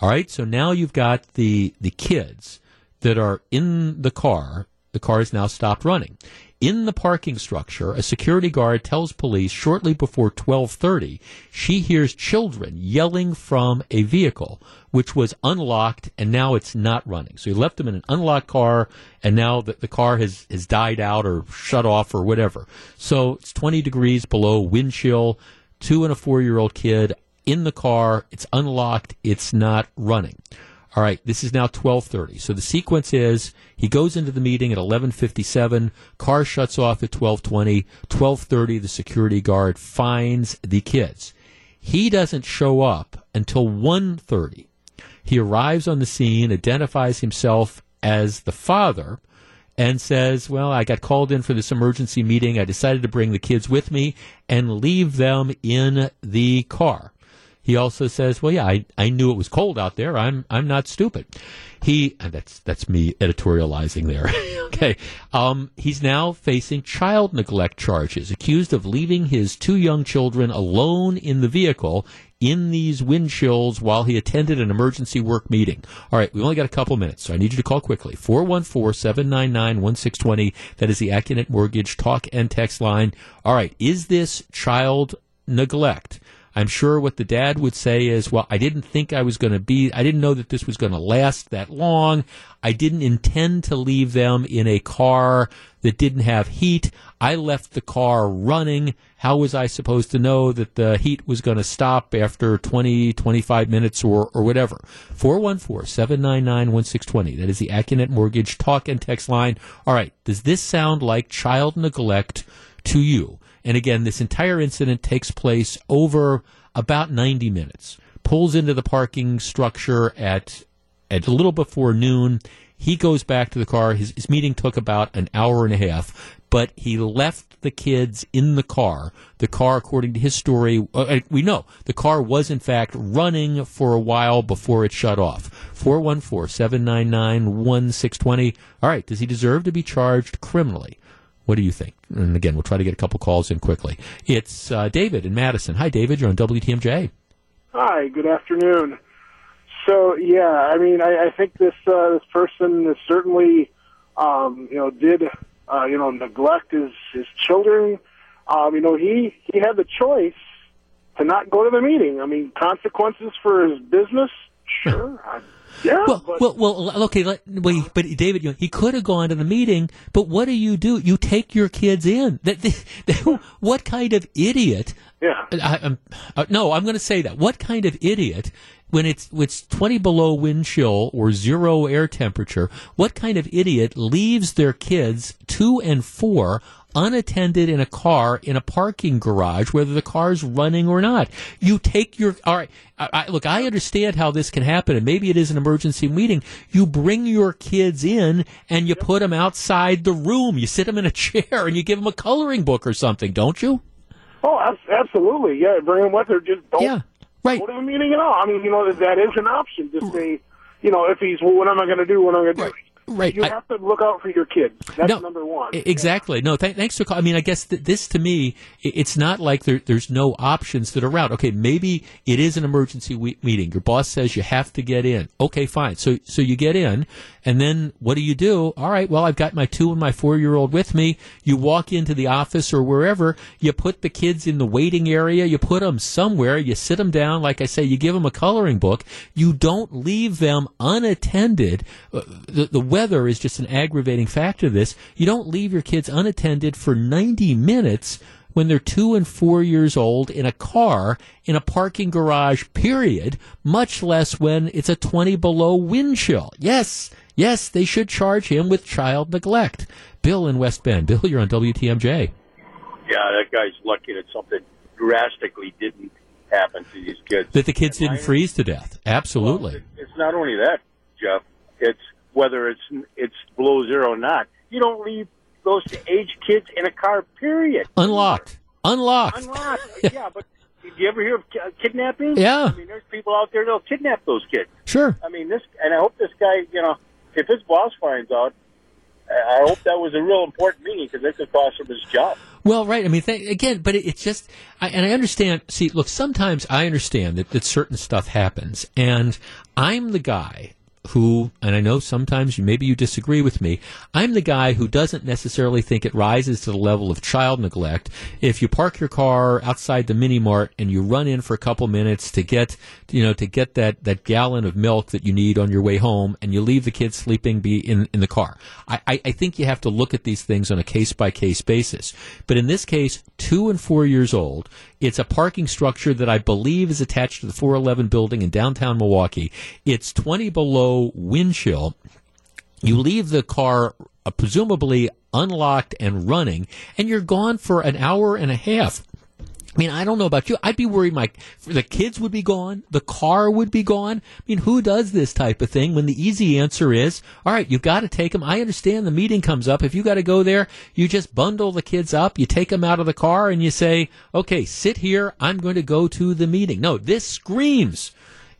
All right, so now you've got the the kids that are in the car. The car is now stopped running. In the parking structure, a security guard tells police shortly before 12:30 she hears children yelling from a vehicle which was unlocked and now it's not running. So he left them in an unlocked car and now the, the car has, has died out or shut off or whatever. So it's 20 degrees below wind chill, two and a four year old kid in the car, it's unlocked, it's not running. All right, this is now 12:30. So the sequence is he goes into the meeting at 11:57, car shuts off at 12:20, 12:30 the security guard finds the kids. He doesn't show up until 1:30. He arrives on the scene, identifies himself as the father and says, "Well, I got called in for this emergency meeting. I decided to bring the kids with me and leave them in the car." He also says, "Well, yeah, I, I knew it was cold out there. I'm I'm not stupid." He and that's that's me editorializing there. okay, um, he's now facing child neglect charges, accused of leaving his two young children alone in the vehicle in these wind chills while he attended an emergency work meeting. All right, we only got a couple minutes, so I need you to call quickly. 414-799-1620. That is the Accunet Mortgage talk and text line. All right, is this child neglect? I'm sure what the dad would say is, well, I didn't think I was going to be, I didn't know that this was going to last that long. I didn't intend to leave them in a car that didn't have heat. I left the car running. How was I supposed to know that the heat was going to stop after 20, 25 minutes or, or whatever? 414-799-1620. That is the Accunet Mortgage talk and text line. All right. Does this sound like child neglect to you? And again, this entire incident takes place over about 90 minutes. Pulls into the parking structure at at a little before noon. He goes back to the car. His, his meeting took about an hour and a half, but he left the kids in the car. The car, according to his story, uh, we know the car was in fact running for a while before it shut off. 414-799-1620. All right, does he deserve to be charged criminally? What do you think? And again, we'll try to get a couple calls in quickly. It's uh, David in Madison. Hi, David. You're on WTMJ. Hi. Good afternoon. So yeah, I mean, I, I think this uh, this person is certainly, um, you know, did uh, you know neglect his his children. Um, you know, he he had the choice to not go to the meeting. I mean, consequences for his business. Sure. Yeah. Well, but, well, well, okay. Let, wait, but David, you know, he could have gone to the meeting. But what do you do? You take your kids in. That, that, what kind of idiot? Yeah. I, I'm, uh, no, I'm going to say that. What kind of idiot? When it's it's 20 below wind chill or zero air temperature, what kind of idiot leaves their kids two and four unattended in a car in a parking garage, whether the car's running or not. You take your, all right, I, I, look, I understand how this can happen, and maybe it is an emergency meeting. You bring your kids in and you put them outside the room. You sit them in a chair and you give them a coloring book or something, don't you? Oh, absolutely. Yeah, bring them with her. Just don't yeah, right. go to the meeting at all. I mean, you know, that, that is an option to say, you know, if he's, well, what am I going to do? What am I going to do? Right. You I- have to look out for your kids. That's No, number one. Exactly. No, th- thanks for calling. I mean, I guess th- this to me, it's not like there, there's no options that are around. Okay, maybe it is an emergency we- meeting. Your boss says you have to get in. Okay, fine. So, so you get in, and then what do you do? All right. Well, I've got my two and my four year old with me. You walk into the office or wherever. You put the kids in the waiting area. You put them somewhere. You sit them down. Like I say, you give them a coloring book. You don't leave them unattended. Uh, the, the weather is just an aggravating factor of this. You don't leave your kids unattended for 90 minutes when they're two and four years old in a car in a parking garage, period, much less when it's a 20 below wind chill. Yes, yes, they should charge him with child neglect. Bill in West Bend. Bill, you're on WTMJ. Yeah, that guy's lucky that something drastically didn't happen to these kids. That the kids And didn't mine- freeze to death. Absolutely. It's not only that, Jeff. It's whether it's it's below zero or not. You don't leave those aged kids in a car. Period. Unlocked. Unlocked. Unlocked. yeah, but did you ever hear of kidnapping? Yeah. I mean, there's people out there that'll kidnap those kids. Sure. I mean, this, and I hope this guy, you know, if his boss finds out, I hope that was a real important meeting because it could cost him his job. Well, right. I mean, th- again, but it, it's just, I, and I understand. See, look, sometimes I understand that, that certain stuff happens, and I'm the guy who, and I know sometimes maybe you disagree with me. I'm the guy who doesn't necessarily think it rises to the level of child neglect if you park your car outside the mini mart and you run in for a couple minutes to get, you know, to get that that gallon of milk that you need on your way home, and you leave the kids sleeping be in in the car. I, I, I think you have to look at these things on a case by case basis. But in this case, two and four years old, it's a parking structure that I believe is attached to the 411 building in downtown Milwaukee. It's 20 below wind chill. You leave the car uh, presumably unlocked and running, and you're gone for an hour and a half. I mean, I don't know about you. I'd be worried my the kids would be gone, the car would be gone. I mean, who does this type of thing when the easy answer is, all right, you've got to take them. I understand the meeting comes up. If you got to go there, you just bundle the kids up, you take them out of the car, and you say, okay, sit here. I'm going to go to the meeting. No, this screams.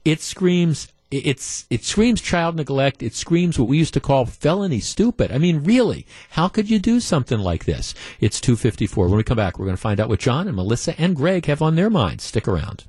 It screams. It's it screams child neglect. It screams what we used to call felony stupid. I mean, really, how could you do something like this? It's two fifty four. When we come back, we're going to find out what John and Melissa and Greg have on their minds. Stick around.